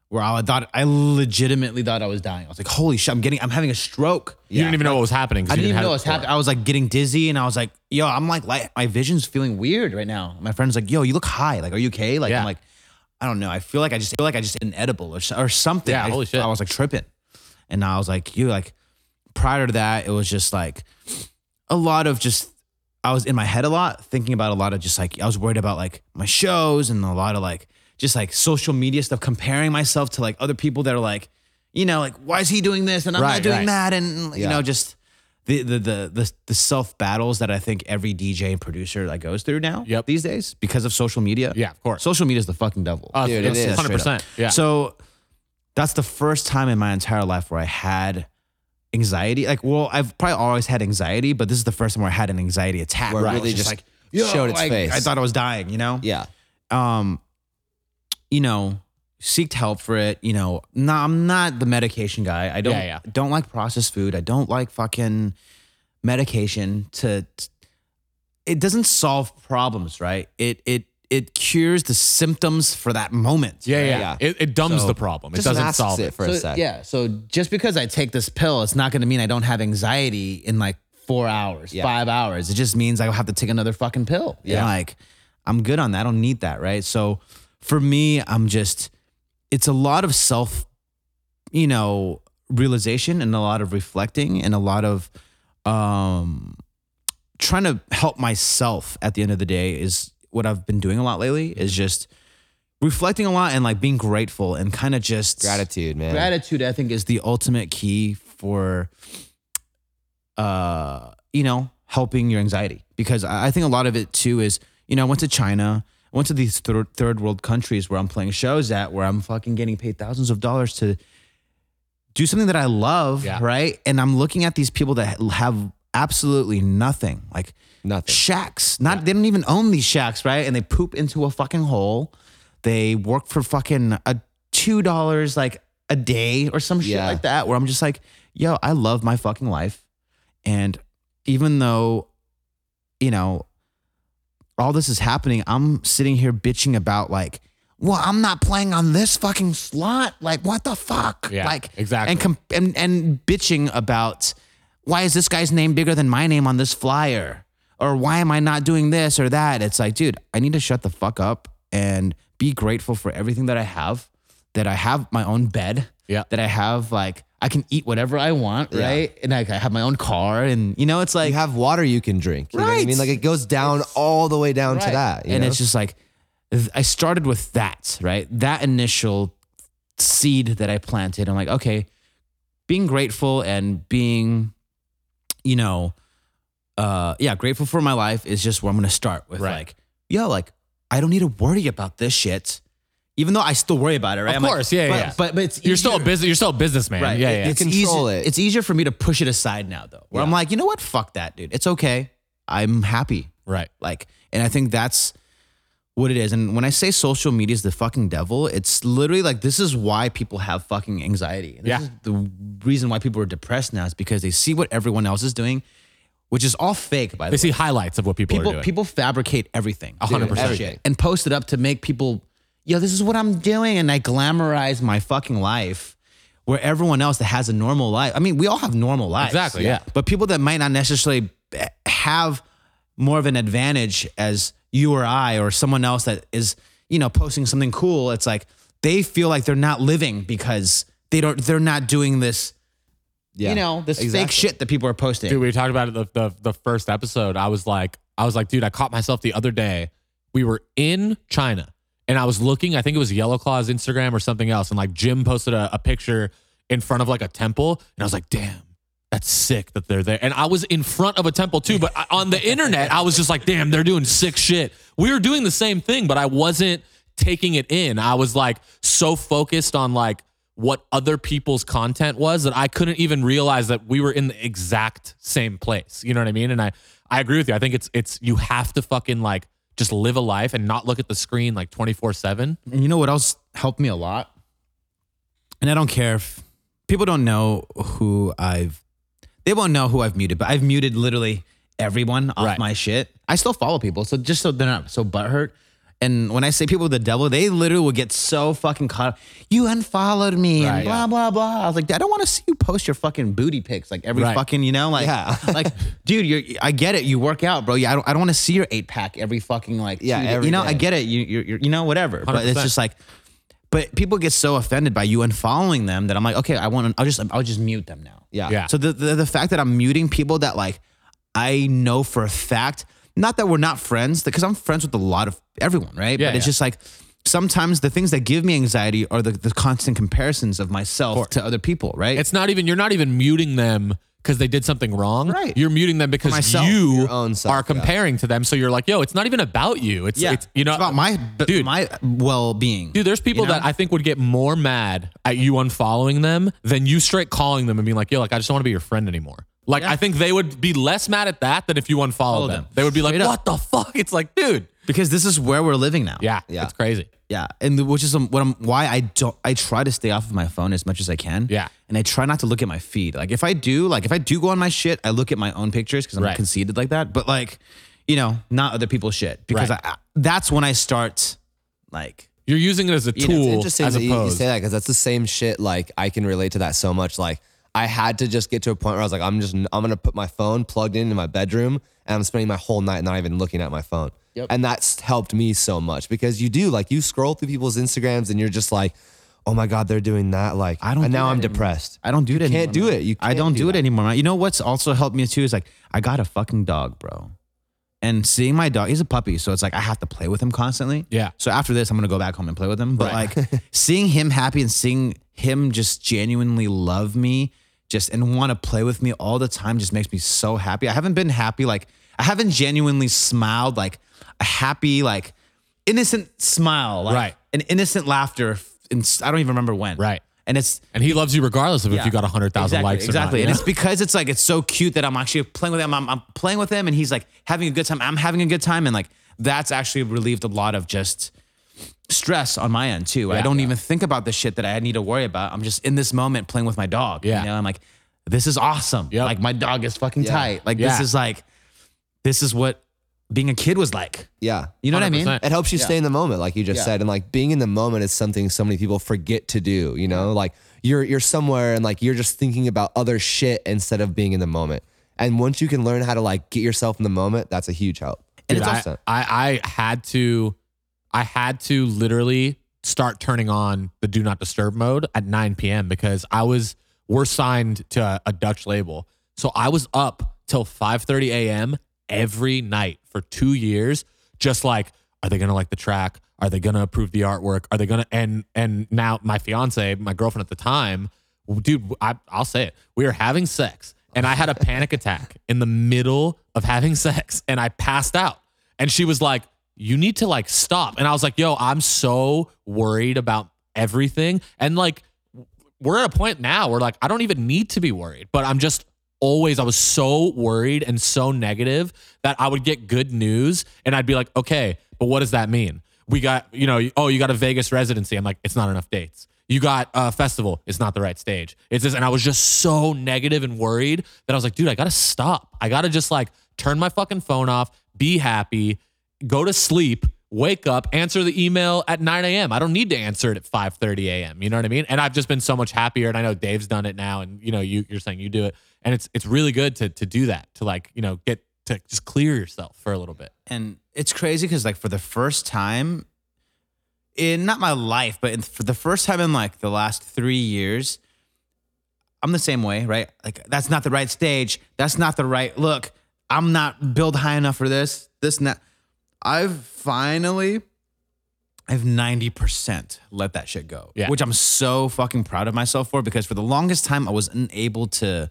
Speaker 3: where I thought I legitimately thought I was dying. I was like, holy shit, I'm getting I'm having a stroke.
Speaker 2: You didn't even know what was happening.
Speaker 3: I didn't even know what was happening. I was like getting dizzy and I was like, yo, I'm like, like my vision's feeling weird right now. My friend's like, yo, you look high. Like, are you okay? Like,
Speaker 2: Yeah.
Speaker 3: I'm like, I don't know. I feel like I just feel like I just ate an edible or, s- or something.
Speaker 2: Yeah,
Speaker 3: I,
Speaker 2: holy shit.
Speaker 3: I was like tripping. And I was like, you like prior to that, it was just like a lot of just I was in my head a lot, thinking about a lot of just like I was worried about like my shows and a lot of like just like social media stuff, comparing myself to like other people that are like, you know, like why is he doing this and I'm
Speaker 2: Right,
Speaker 3: not doing
Speaker 2: right.
Speaker 3: that, and you
Speaker 4: Yeah.
Speaker 3: know, just the the the the, the self battles that I think every DJ and producer like goes through now
Speaker 2: Yep.
Speaker 3: these days because of social media.
Speaker 2: Yeah, of course.
Speaker 3: social media is the fucking devil.
Speaker 2: Uh,
Speaker 4: Dude, it
Speaker 2: it's
Speaker 4: is.
Speaker 2: 100%. Yeah.
Speaker 3: So that's the first time in my entire life where I had anxiety. Like, well, I've probably always had anxiety, but this is the first time where I had an anxiety attack.
Speaker 4: Where it
Speaker 3: I was
Speaker 4: really just
Speaker 3: like,
Speaker 4: showed its
Speaker 3: like,
Speaker 4: face.
Speaker 3: I thought I was dying, you know?
Speaker 4: Yeah.
Speaker 3: Um, you know, seeked help for it. You know, no, I'm not the medication guy. I don't
Speaker 2: Yeah, yeah.
Speaker 3: don't like processed food. I don't like fucking medication to it doesn't solve problems, right? It it it cures the symptoms for that moment.
Speaker 2: Yeah, yeah.
Speaker 4: Yeah.
Speaker 2: It, it dumbs
Speaker 3: So,
Speaker 2: the problem. It doesn't solve
Speaker 4: it
Speaker 2: it.
Speaker 4: for a sec.
Speaker 3: yeah. So just because I take this pill, it's not going to mean I don't have anxiety in like four hours,
Speaker 4: Yeah.
Speaker 3: five hours. It just means I have to take another fucking pill. Yeah.
Speaker 4: Yeah.
Speaker 3: like I'm good on that. I don't need that. Right. So for me, I'm just, it's a lot of self, you know, realization and a lot of reflecting and a lot of, um, trying to help myself at the end of the day is what I've been doing a lot lately is just reflecting a lot and like being grateful and kind of just
Speaker 4: Gratitude, man.
Speaker 3: gratitude i think is the ultimate key for uh you know helping your anxiety because i I think a lot of it too is you know i went to china i went to these third, third world countries where i'm playing shows at where i'm fucking getting paid thousands of dollars to do something that i love
Speaker 2: Yeah.
Speaker 3: right and i'm looking at these people that have absolutely nothing like
Speaker 4: Nothing.
Speaker 3: shacks. Not they don't even own these shacks, right? And they poop into a fucking hole. They work for fucking a two dollars like a day or some shit
Speaker 4: Yeah.
Speaker 3: like that. Where I'm just like, yo, I love my fucking life, and even though, you know, all this is happening, I'm sitting here bitching about like. Well, I'm not playing on this fucking slot. Like, what the fuck?
Speaker 2: Yeah,
Speaker 3: like,
Speaker 2: exactly.
Speaker 3: And com- and and bitching about why is this guy's name bigger than my name on this flyer? Or why am I not doing this or that? It's like, dude, I need to shut the fuck up and be grateful for everything that I have. That I have my own bed.
Speaker 2: Yeah.
Speaker 3: That I have like I can eat whatever I want,
Speaker 4: Yeah.
Speaker 3: right? And like I have my own car, and you know, it's like
Speaker 4: You have water you can drink. You know what I
Speaker 3: Right.
Speaker 4: mean? Like it goes down all the way down to
Speaker 3: Right.
Speaker 4: that. you
Speaker 3: and
Speaker 4: know?
Speaker 3: it's just like th- I started with that, right? That initial seed that I planted. I'm like, okay, being grateful and being, you know, uh, yeah, grateful for my life is just where I'm gonna start with
Speaker 2: Right.
Speaker 3: like, yo, like I don't need to worry about this shit. Even though I still worry about it, right?
Speaker 2: Of
Speaker 3: I'm like,
Speaker 2: course, yeah,
Speaker 3: but,
Speaker 2: yeah.
Speaker 3: But but it's
Speaker 2: You're still a business. You're still a businessman.
Speaker 3: Right.
Speaker 2: Yeah,
Speaker 3: It-
Speaker 2: yeah.
Speaker 3: It's
Speaker 4: Control
Speaker 3: easy,
Speaker 4: it.
Speaker 3: It's easier for me to push it aside now, though. Where I'm like, you know what? Fuck that, dude. It's okay. I'm happy.
Speaker 2: right.
Speaker 3: Like, and I think that's what it is. And when I say social media is the fucking devil, it's literally like this is why people have fucking anxiety. And this
Speaker 2: Yeah.
Speaker 3: is the reason why people are depressed now is because they see what everyone else is doing, which is all fake, by the
Speaker 2: They
Speaker 3: way.
Speaker 2: They see highlights of what people,
Speaker 3: people
Speaker 2: are doing.
Speaker 3: people fabricate everything.
Speaker 2: A hundred percent.
Speaker 4: everything.
Speaker 3: And post it up to make people, yo, this is what I'm doing. And I glamorize my fucking life where everyone else that has a normal life. I mean, we all have normal lives.
Speaker 2: Exactly, yeah.
Speaker 3: But people that might not necessarily have more of an advantage as you or I or someone else that is, you know, posting something cool, it's like they feel like they're not living because they don't they're not doing this,
Speaker 4: yeah.
Speaker 3: you know, this fake shit that people are posting.
Speaker 2: Dude, we talked about it the, the the first episode. I was like, I was like, dude, I caught myself the other day. We were in China and I was looking, I think it was Yellow Claw's Instagram or something else. And like Jim posted a, a picture in front of like a temple. And I was like, damn, that's sick that they're there. And I was in front of a temple too, but I- on the internet, I was just like, damn, they're doing sick shit. We were doing the same thing, but I wasn't taking it in. I was like so focused on like what other people's content was that I couldn't even realize that we were in the exact same place. You know what I mean? And I I agree with you. I think it's it's you have to fucking like just live a life and not look at the screen like 24/7.
Speaker 3: And you know what else helped me a lot? And I don't care if people don't know who I've, they won't know who I've muted, but I've muted literally everyone off
Speaker 2: Right.
Speaker 3: my shit. I still follow people. So just so they're not so butthurt. And when I say people with the devil, they literally will get so fucking caught up. You unfollowed me
Speaker 2: Right,
Speaker 3: and blah,
Speaker 2: yeah.
Speaker 3: blah, blah. I was like, I don't want to see you post your fucking booty pics like every
Speaker 2: Right.
Speaker 3: fucking, you know, like,
Speaker 4: Yeah. *laughs*
Speaker 3: like, dude, you're, I get it. You work out, bro. Yeah, I don't, I don't want to see your eight pack every fucking like,
Speaker 4: Yeah,
Speaker 3: two
Speaker 4: every
Speaker 3: you know, I
Speaker 4: day.
Speaker 3: get it. You, you're, you're, you know, whatever. But it's
Speaker 2: 100%.
Speaker 3: just like, but people get so offended by you unfollowing them that I'm like, okay, I want to, I'll just, I'll just mute them now.
Speaker 4: Yeah.
Speaker 2: Yeah.
Speaker 3: So the, the the fact that I'm muting people that like I know for a fact, not that we're not friends, because I'm friends with a lot of everyone, right?
Speaker 2: Yeah,
Speaker 3: but it's
Speaker 2: yeah.
Speaker 3: just like sometimes the things that give me anxiety are the, the constant comparisons of myself to other people, right?
Speaker 2: It's not even you're not even muting them because they did something wrong.
Speaker 3: Right.
Speaker 2: You're muting them because
Speaker 3: myself.
Speaker 2: you
Speaker 4: self,
Speaker 2: are
Speaker 4: yeah.
Speaker 2: comparing to them. So you're like, yo, it's not even about you. It's
Speaker 3: yeah,
Speaker 2: it's you know
Speaker 3: It's about my
Speaker 2: Dude.
Speaker 3: my well being.
Speaker 2: Dude, there's people
Speaker 3: You know?
Speaker 2: that I think would get more mad at you unfollowing them than you straight calling them and being like, yo, like I just don't want to be your friend anymore. Like I think they would be less mad at that than if you unfollowed
Speaker 3: Follow
Speaker 2: them.
Speaker 3: them.
Speaker 2: They would be like,
Speaker 3: up.
Speaker 2: what the fuck? It's like, dude.
Speaker 3: because this is where we're living now.
Speaker 2: Yeah,
Speaker 4: Yeah.
Speaker 2: it's crazy.
Speaker 3: Yeah, and the- which is um, what I'm why I don't I try to stay off of my phone as much as I can.
Speaker 2: Yeah.
Speaker 3: and I try not to look at my feed. Like if I do, like if I do go on my shit, I look at my own pictures because I'm
Speaker 2: Right.
Speaker 3: conceited like that. But like, you know, not other people's shit because
Speaker 2: Right.
Speaker 3: I, I- that's when I start like
Speaker 2: You're using it as a
Speaker 3: You know, it's
Speaker 2: tool
Speaker 4: interesting
Speaker 2: as
Speaker 4: that you, you say that because that's the same shit. Like I can relate to that so much. Like I had to just get to a point where I was like, I'm just I'm gonna put my phone plugged in in my bedroom and I'm spending my whole night not even looking at my phone. And that's helped me so much because you do like you scroll through people's Instagrams and you're just like, oh my god, they're doing that. Like
Speaker 3: I don't
Speaker 4: And
Speaker 3: do
Speaker 4: now I'm
Speaker 3: anymore.
Speaker 4: depressed.
Speaker 3: I don't do it anymore.
Speaker 4: can't do
Speaker 3: man.
Speaker 4: it. You
Speaker 3: I
Speaker 4: can't
Speaker 3: don't
Speaker 4: do
Speaker 3: do, it anymore. You know what's also helped me too is like I got a fucking dog, bro. And seeing my dog, he's a puppy, so it's like I have to play with him constantly.
Speaker 2: Yeah.
Speaker 3: So after this, I'm gonna go back home and play with him. But
Speaker 2: Right.
Speaker 3: like *laughs* seeing him happy and seeing him just genuinely love me, just and want to play with me all the time, just makes me so happy. I haven't been happy like I haven't genuinely smiled like a happy like innocent smile, like
Speaker 2: Right.
Speaker 3: an innocent laughter. In, I don't even remember when.
Speaker 2: Right.
Speaker 3: And it's
Speaker 2: and he loves you regardless of if you got 100,000
Speaker 3: exactly,
Speaker 2: likes
Speaker 3: Exactly.
Speaker 2: not.
Speaker 3: and
Speaker 2: you
Speaker 3: it's because it's like it's so cute that I'm actually playing with him. I'm, I'm playing with him and he's like having a good time. I'm having a good time. And like that's actually relieved a lot of just stress on my end too. I don't even think about the shit that I need to worry about. I'm just in this moment playing with my dog.
Speaker 2: Yeah.
Speaker 3: You know, I'm like, this is awesome.
Speaker 2: Yep.
Speaker 3: Like my dog is fucking
Speaker 4: Yeah.
Speaker 3: tight. Like
Speaker 2: Yeah.
Speaker 3: this is like, this is what being a kid was like.
Speaker 4: Yeah.
Speaker 3: You know what I mean?
Speaker 4: It helps you stay in the moment, like you just
Speaker 3: Yeah.
Speaker 4: said. And like being in the moment is something so many people forget to do, you know? Like you're you're somewhere and like you're just thinking about other shit instead of being in the moment. And once you can learn how to like get yourself in the moment, that's a huge help.
Speaker 2: Dude,
Speaker 4: It's
Speaker 2: I,
Speaker 4: awesome.
Speaker 2: I, I had to, I had to literally start turning on the do not disturb mode at 9 p.m. because I was, we're signed to a, a Dutch label. So I was up till 5.30 a.m. every night for two years, just like, are they going to like the track? Are they going to approve the artwork? Are they going to, and, and now my fiance, my girlfriend at the time, dude, I, I'll say it. We were having sex and I had a panic attack in the middle of having *laughs* sex and I passed out. And she was like, You need to like stop. And I was like, Yo, I'm so worried about everything. And like, we're at a point now where like, I don't even need to be worried, but I'm just always, I was so worried and so negative that I would get good news and I'd be like, Okay, but what does that mean? We got, you know, oh, you got a Vegas residency. I'm like, It's not enough dates you got a festival it's not the right stage it's this and i was just so negative and worried that i was like dude i gotta stop i gotta just like turn my fucking phone off be happy go to sleep wake up answer the email at 9 a.m i don't need to answer it at 5.30 a.m you know what i mean? And i've just been so much happier and i know dave's done it now and you know you, you're saying you do it. And it's it's really good to to do that to like you know get to just clear yourself for a little bit.
Speaker 3: And it's crazy because like for the first time in not my life but in, for the first time in like the last three years i'm the same way right? Like that's not the right stage. That's not the right look. I'm not built high enough for this this that i've finally i've 90% let that shit go
Speaker 2: Yeah.
Speaker 3: which i'm so fucking proud of myself for because for the longest time i was unable to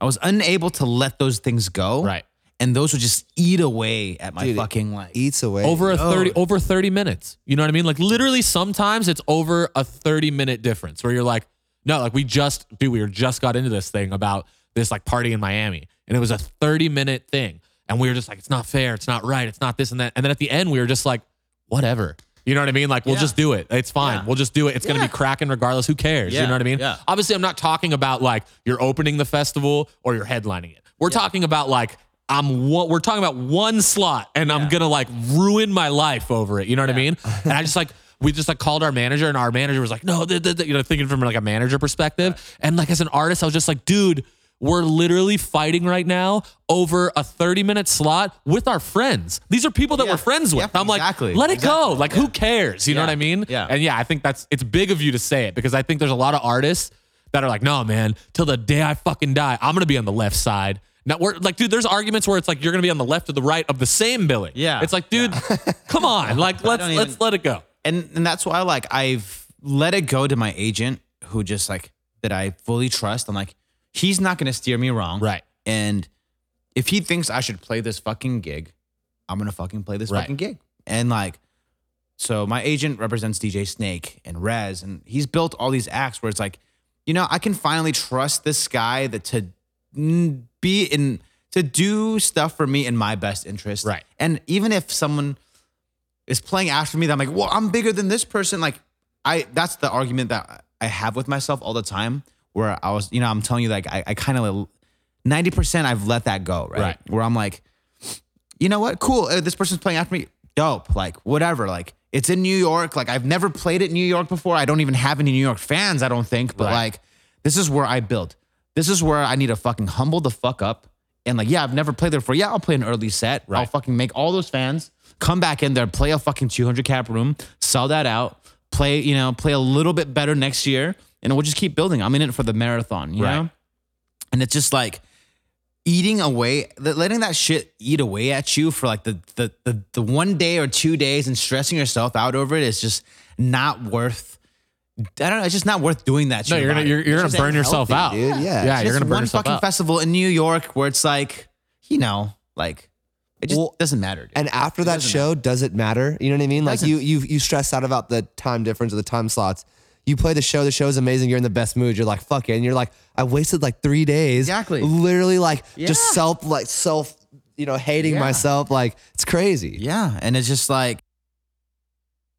Speaker 3: i was unable to let those things go
Speaker 2: Right.
Speaker 3: and those would just eat away at my
Speaker 4: Dude,
Speaker 3: fucking life.
Speaker 4: Eats away.
Speaker 2: over a
Speaker 3: Oh.
Speaker 2: 30 over 30 minutes you know what i mean like literally sometimes it's over a 30 minute difference where you're like no like we just dude we were just got into this thing about this like party in miami and it was a 30 minute thing and we were just like it's not fair it's not right it's not this and that and then at the end we were just like whatever you know what I mean? Like, we'll
Speaker 3: Yeah.
Speaker 2: just do it. It's fine.
Speaker 3: Yeah.
Speaker 2: We'll just do it. It's going to be cracking regardless. Who cares? You know what I mean?
Speaker 3: Yeah.
Speaker 2: Obviously, I'm not talking about like you're opening the festival or you're headlining it. We're talking about like I'm one, we're talking about one slot and I'm gonna like ruin my life over it. You know what I mean? And I just like we just like called our manager and our manager was like, no, th- th- th," you know, thinking from like a manager perspective. And like as an artist, I was just like, dude, we're literally fighting right now over a 30 minute slot with our friends. These are people that
Speaker 3: Yeah.
Speaker 2: we're friends with.
Speaker 3: Yeah,
Speaker 2: I'm like, let it go.
Speaker 3: Exactly.
Speaker 2: Like, who cares? You know what I mean?
Speaker 3: Yeah.
Speaker 2: And yeah, I think that's it's big of you to say it because I think there's a lot of artists that are like, no, man, till the day I fucking die, I'm gonna be on the left side. Now we're like, dude, there's arguments where it's like you're gonna be on the left or the right of the same billing.
Speaker 3: Yeah.
Speaker 2: It's like, dude, *laughs* come on. Like, let's
Speaker 3: don't
Speaker 2: let's let it go.
Speaker 3: and and that's why like I've let it go to my agent who just like that I fully trust. I'm like, he's not gonna steer me wrong.
Speaker 2: Right.
Speaker 3: And if he thinks I should play this fucking gig, I'm gonna fucking play this
Speaker 2: Right.
Speaker 3: fucking gig. And like, so my agent represents DJ Snake and REZZ, and he's built all these acts where it's like, you know, I can finally trust this guy that to mm, be in to do stuff for me in my best interest.
Speaker 2: Right.
Speaker 3: And even if someone is playing after me, that I'm like, well, I'm bigger than this person. Like, I that's the argument that I have with myself all the time. Where I was, you know, I'm telling you, like, I, I kind of ninety percent I've let that go, right?
Speaker 2: Right.
Speaker 3: Where I'm like, you know what? Cool. Uh, this person's playing after me. Dope. Like whatever. Like it's in New York. Like I've never played it in New York before. I don't even have any New York fans. I don't think. But
Speaker 2: Right.
Speaker 3: like this is where I build. This is where I need to fucking humble the fuck up. And like, yeah, I've never played there before. Yeah, I'll play an early set.
Speaker 2: Right.
Speaker 3: I'll fucking make all those fans come back in there, play a fucking 200 cap room, sell that out, play, you know, play a little bit better next year, and we'll just keep building. I'm in it for the marathon, you
Speaker 2: Right.
Speaker 3: know? And it's just like eating away, letting that shit eat away at you for like the, the the the one day or two days and stressing yourself out over it is just not worth. I don't know. It's just not worth doing that.
Speaker 2: No, you're gonna you're, you're gonna
Speaker 4: just
Speaker 2: burn yourself out,
Speaker 4: dude. Yeah.
Speaker 2: yeah. You're gonna burn
Speaker 3: one
Speaker 2: yourself
Speaker 3: fucking
Speaker 2: out.
Speaker 3: festival in New York where it's like, you know, like it just
Speaker 4: Well,
Speaker 3: doesn't matter. dude.
Speaker 4: And after that
Speaker 3: doesn't
Speaker 4: show, does it matter? You know what I mean? Like you you you stress out about the time difference or the time slots. You play the show, the show is amazing, you're in the best mood, you're like, fuck it. And you're like, I wasted like three days.
Speaker 3: Exactly.
Speaker 4: Literally like
Speaker 3: Yeah.
Speaker 4: just self like self, you know, hating
Speaker 3: Yeah.
Speaker 4: myself. Like it's crazy.
Speaker 3: Yeah. And it's just like,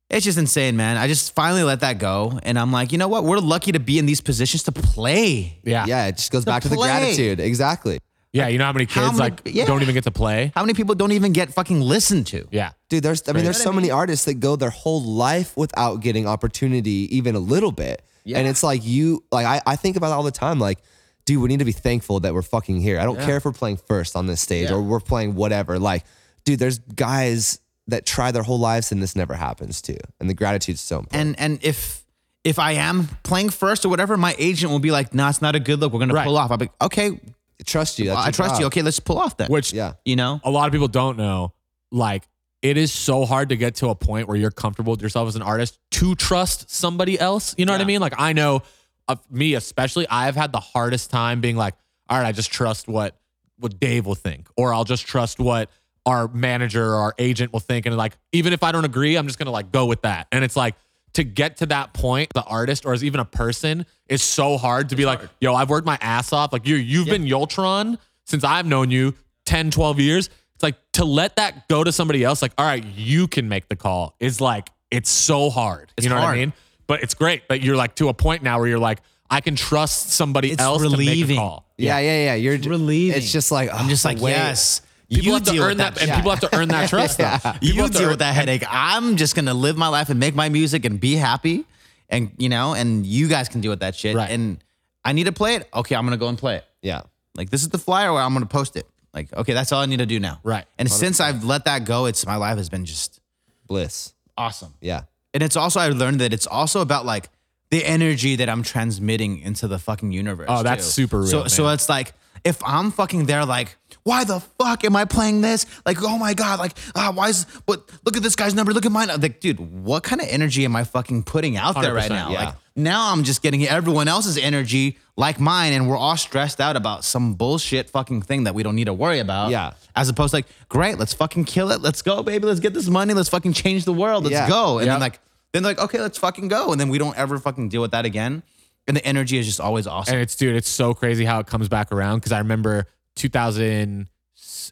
Speaker 3: it's just insane, man. I just finally let that go. And I'm like, you know what? We're lucky to be in these positions to play.
Speaker 2: Yeah.
Speaker 4: Yeah, it just goes
Speaker 3: To
Speaker 4: back to the gratitude. Exactly.
Speaker 2: Yeah, you know how many
Speaker 3: How
Speaker 2: kids
Speaker 3: many-
Speaker 2: like
Speaker 3: yeah.
Speaker 2: don't even get to play?
Speaker 3: How many people don't even get fucking listened to?
Speaker 2: Yeah.
Speaker 4: Dude, there's I mean, there's so
Speaker 3: what I
Speaker 4: many artists that go their whole life without getting opportunity even a little bit.
Speaker 3: Yeah.
Speaker 4: And it's like you like I, I think about it all the time, like, dude, we need to be thankful that we're fucking here. I don't care if we're playing first on this stage
Speaker 3: Yeah.
Speaker 4: or we're playing whatever. Like, dude, there's guys that try their whole lives and this never happens to. And the gratitude's so important.
Speaker 3: And and if if I am playing first or whatever, my agent will be like, nah, it's not a good look. We're gonna
Speaker 2: Right.
Speaker 3: pull off. I'll be like, okay,
Speaker 4: trust you. That's
Speaker 3: I
Speaker 4: your
Speaker 3: trust you. Okay, let's pull off that.
Speaker 2: Which
Speaker 4: Yeah.
Speaker 3: you know?
Speaker 2: a lot of people don't know. Like, it is so hard to get to a point where you're comfortable with yourself as an artist to trust somebody else. You know what I
Speaker 3: Yeah.
Speaker 2: mean? Like, I know of me especially, I've had the hardest time being like, all right, I just trust what what Dave will think, or I'll just trust what our manager or our agent will think. And like, even if I don't agree, I'm just gonna like go with that. And it's like to get to that point, the artist or as even a person is so hard to be like, yo, I've worked my ass off. Like you, you've been Yultron since I've known you 10, 12 years. It's like to let that go to somebody else, like, all right, you can make the call is like, it's so hard.
Speaker 3: It's
Speaker 2: you know what I
Speaker 3: hard.
Speaker 2: mean? But it's great that you're like to a point now where you're like, I can trust somebody
Speaker 3: It's
Speaker 2: else to make a
Speaker 3: relieving.
Speaker 2: call.
Speaker 4: yeah, yeah, yeah. You're j-
Speaker 3: relieving.
Speaker 4: It's just like
Speaker 3: I'm just
Speaker 4: oh,
Speaker 3: like,
Speaker 4: wait.
Speaker 3: yes.
Speaker 2: People
Speaker 3: you
Speaker 2: have to earn that,
Speaker 3: that.
Speaker 2: and people have to earn that *laughs* trust. though.
Speaker 3: You deal
Speaker 2: earn-
Speaker 3: with that headache. I'm just gonna live my life and make my music and be happy, and you know, and you guys can deal with that shit.
Speaker 2: Right.
Speaker 3: And I need to play it. Okay, I'm gonna go and play it.
Speaker 4: Yeah.
Speaker 3: Like this is the flyer where I'm gonna post it. Like okay, that's all I need to do now.
Speaker 2: Right.
Speaker 3: And since I've let that go, it's my life has been just
Speaker 4: Bliss.
Speaker 3: awesome.
Speaker 4: Yeah.
Speaker 3: And it's also I learned that it's also about like the energy that I'm transmitting into the fucking universe.
Speaker 2: Oh, that's
Speaker 3: too.
Speaker 2: super real,
Speaker 3: So so it's like if I'm fucking there, like, why the fuck am I playing this? Like, oh my god, like, ah, why is but look at this guy's number, look at mine. I'm like, dude, what kind of energy am I fucking putting out there right now?
Speaker 4: yeah.
Speaker 3: Like now I'm just getting everyone else's energy like mine, and we're all stressed out about some bullshit fucking thing that we don't need to worry about.
Speaker 4: Yeah.
Speaker 3: As opposed to like, great, let's fucking kill it. Let's go, baby. Let's get this money. Let's fucking change the world. Let's
Speaker 4: Yeah.
Speaker 3: go. And
Speaker 2: Yep.
Speaker 3: then like then they're like, okay, let's fucking go. And then we don't ever fucking deal with that again. And the energy is just always awesome.
Speaker 2: And it's dude, it's so crazy how it comes back around because I remember 2000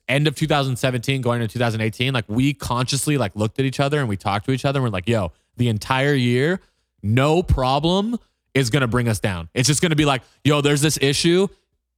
Speaker 2: end of 2017 going into 2018 like we consciously like looked at each other and we talked to each other and we're like yo the entire year no problem is going to bring us down. It's just going to be like yo there's this issue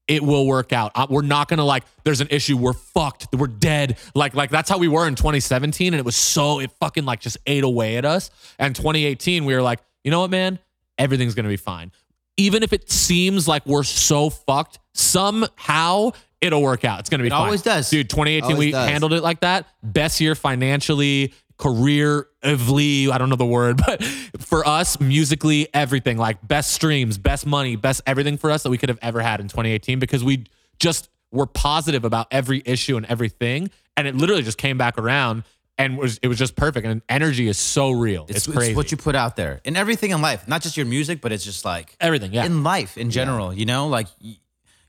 Speaker 2: it will work out. Uh, we're not going to like there's an issue we're fucked we're dead. Like like that's how we were in 2017 and it was so it fucking like just ate away at us. And 2018 we were like you know what man? Everything's going to be fine. Even if it seems like we're so fucked, somehow it'll work out. It's gonna be
Speaker 3: It
Speaker 2: fine.
Speaker 3: always does.
Speaker 2: dude. 2018,
Speaker 4: Always
Speaker 2: we
Speaker 4: does.
Speaker 2: handled it like that. Best year financially, careerly. I don't know the word, *laughs* but for us, musically, everything like best streams, best money, best everything for us that we could have ever had in 2018 because we just were positive about every issue and everything, and it literally just came back around. And was it was just perfect, and energy is so real. It's,
Speaker 3: it's,
Speaker 2: crazy.
Speaker 3: what you put out there in everything in life, not just your music, but it's just like
Speaker 2: Everything, yeah.
Speaker 3: in life in general. You know, like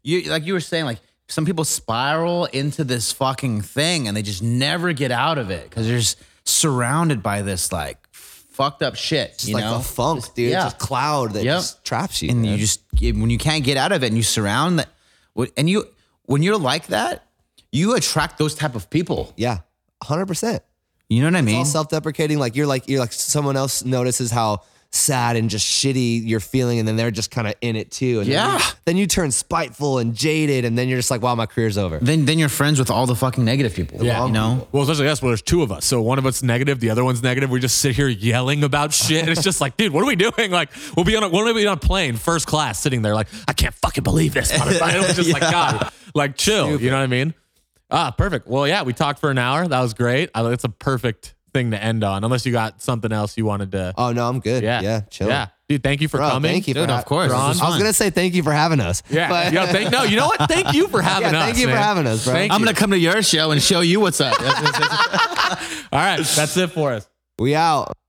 Speaker 3: you like you were saying, like some people spiral into this fucking thing and they just never get out of it because they're just surrounded by this like fucked up shit.
Speaker 4: Just
Speaker 3: you
Speaker 4: like
Speaker 3: know,
Speaker 4: a funk, dude.
Speaker 3: yeah.
Speaker 4: Just a cloud that
Speaker 3: Yep.
Speaker 4: just traps you.
Speaker 3: and
Speaker 4: man.
Speaker 3: you just when you can't get out of it and you surround that, and you when you're like that, you attract those type of people.
Speaker 4: yeah, hundred percent.
Speaker 3: You know what I mean?
Speaker 4: all self-deprecating. Like you're like you're like someone else notices how sad and just shitty you're feeling, and then they're just kind of in it too. And then
Speaker 3: Yeah.
Speaker 4: you, then you turn spiteful and jaded, and then you're just like, wow, my career's over.
Speaker 3: Then then you're friends with all the fucking negative people.
Speaker 2: Yeah.
Speaker 3: You know?
Speaker 2: Well, especially us, well, there's two of us. So one of us negative, the other one's negative. We just sit here yelling about *laughs* shit. And it's just like, dude, what are we doing? Like, we'll be on a, we'll be on a plane, first class, sitting there, like, I can't fucking believe this. motherfucker. *laughs* It was just like, God, like, chill. You know what I mean? Ah, perfect. Well, yeah, we talked for an hour. That was great. I, it's a perfect thing to end on, unless you got something else you wanted to.
Speaker 4: Oh no, I'm good.
Speaker 2: yeah.
Speaker 4: Yeah, chill.
Speaker 2: Yeah. Dude, thank you for
Speaker 4: Bro,
Speaker 2: coming.
Speaker 4: thank you,
Speaker 3: Dude,
Speaker 4: for
Speaker 3: of course.
Speaker 2: Ron.
Speaker 4: I was gonna say thank you for having us.
Speaker 2: Yeah.
Speaker 4: but-
Speaker 2: Yo, thank, no, you know what? Thank you for *laughs* having
Speaker 4: Yeah,
Speaker 2: us.
Speaker 4: thank you for having us, bro.
Speaker 2: Thank
Speaker 3: I'm
Speaker 2: you.
Speaker 3: gonna come to your show and show you what's up. *laughs* *laughs*
Speaker 2: All right. That's it for us.
Speaker 4: we out.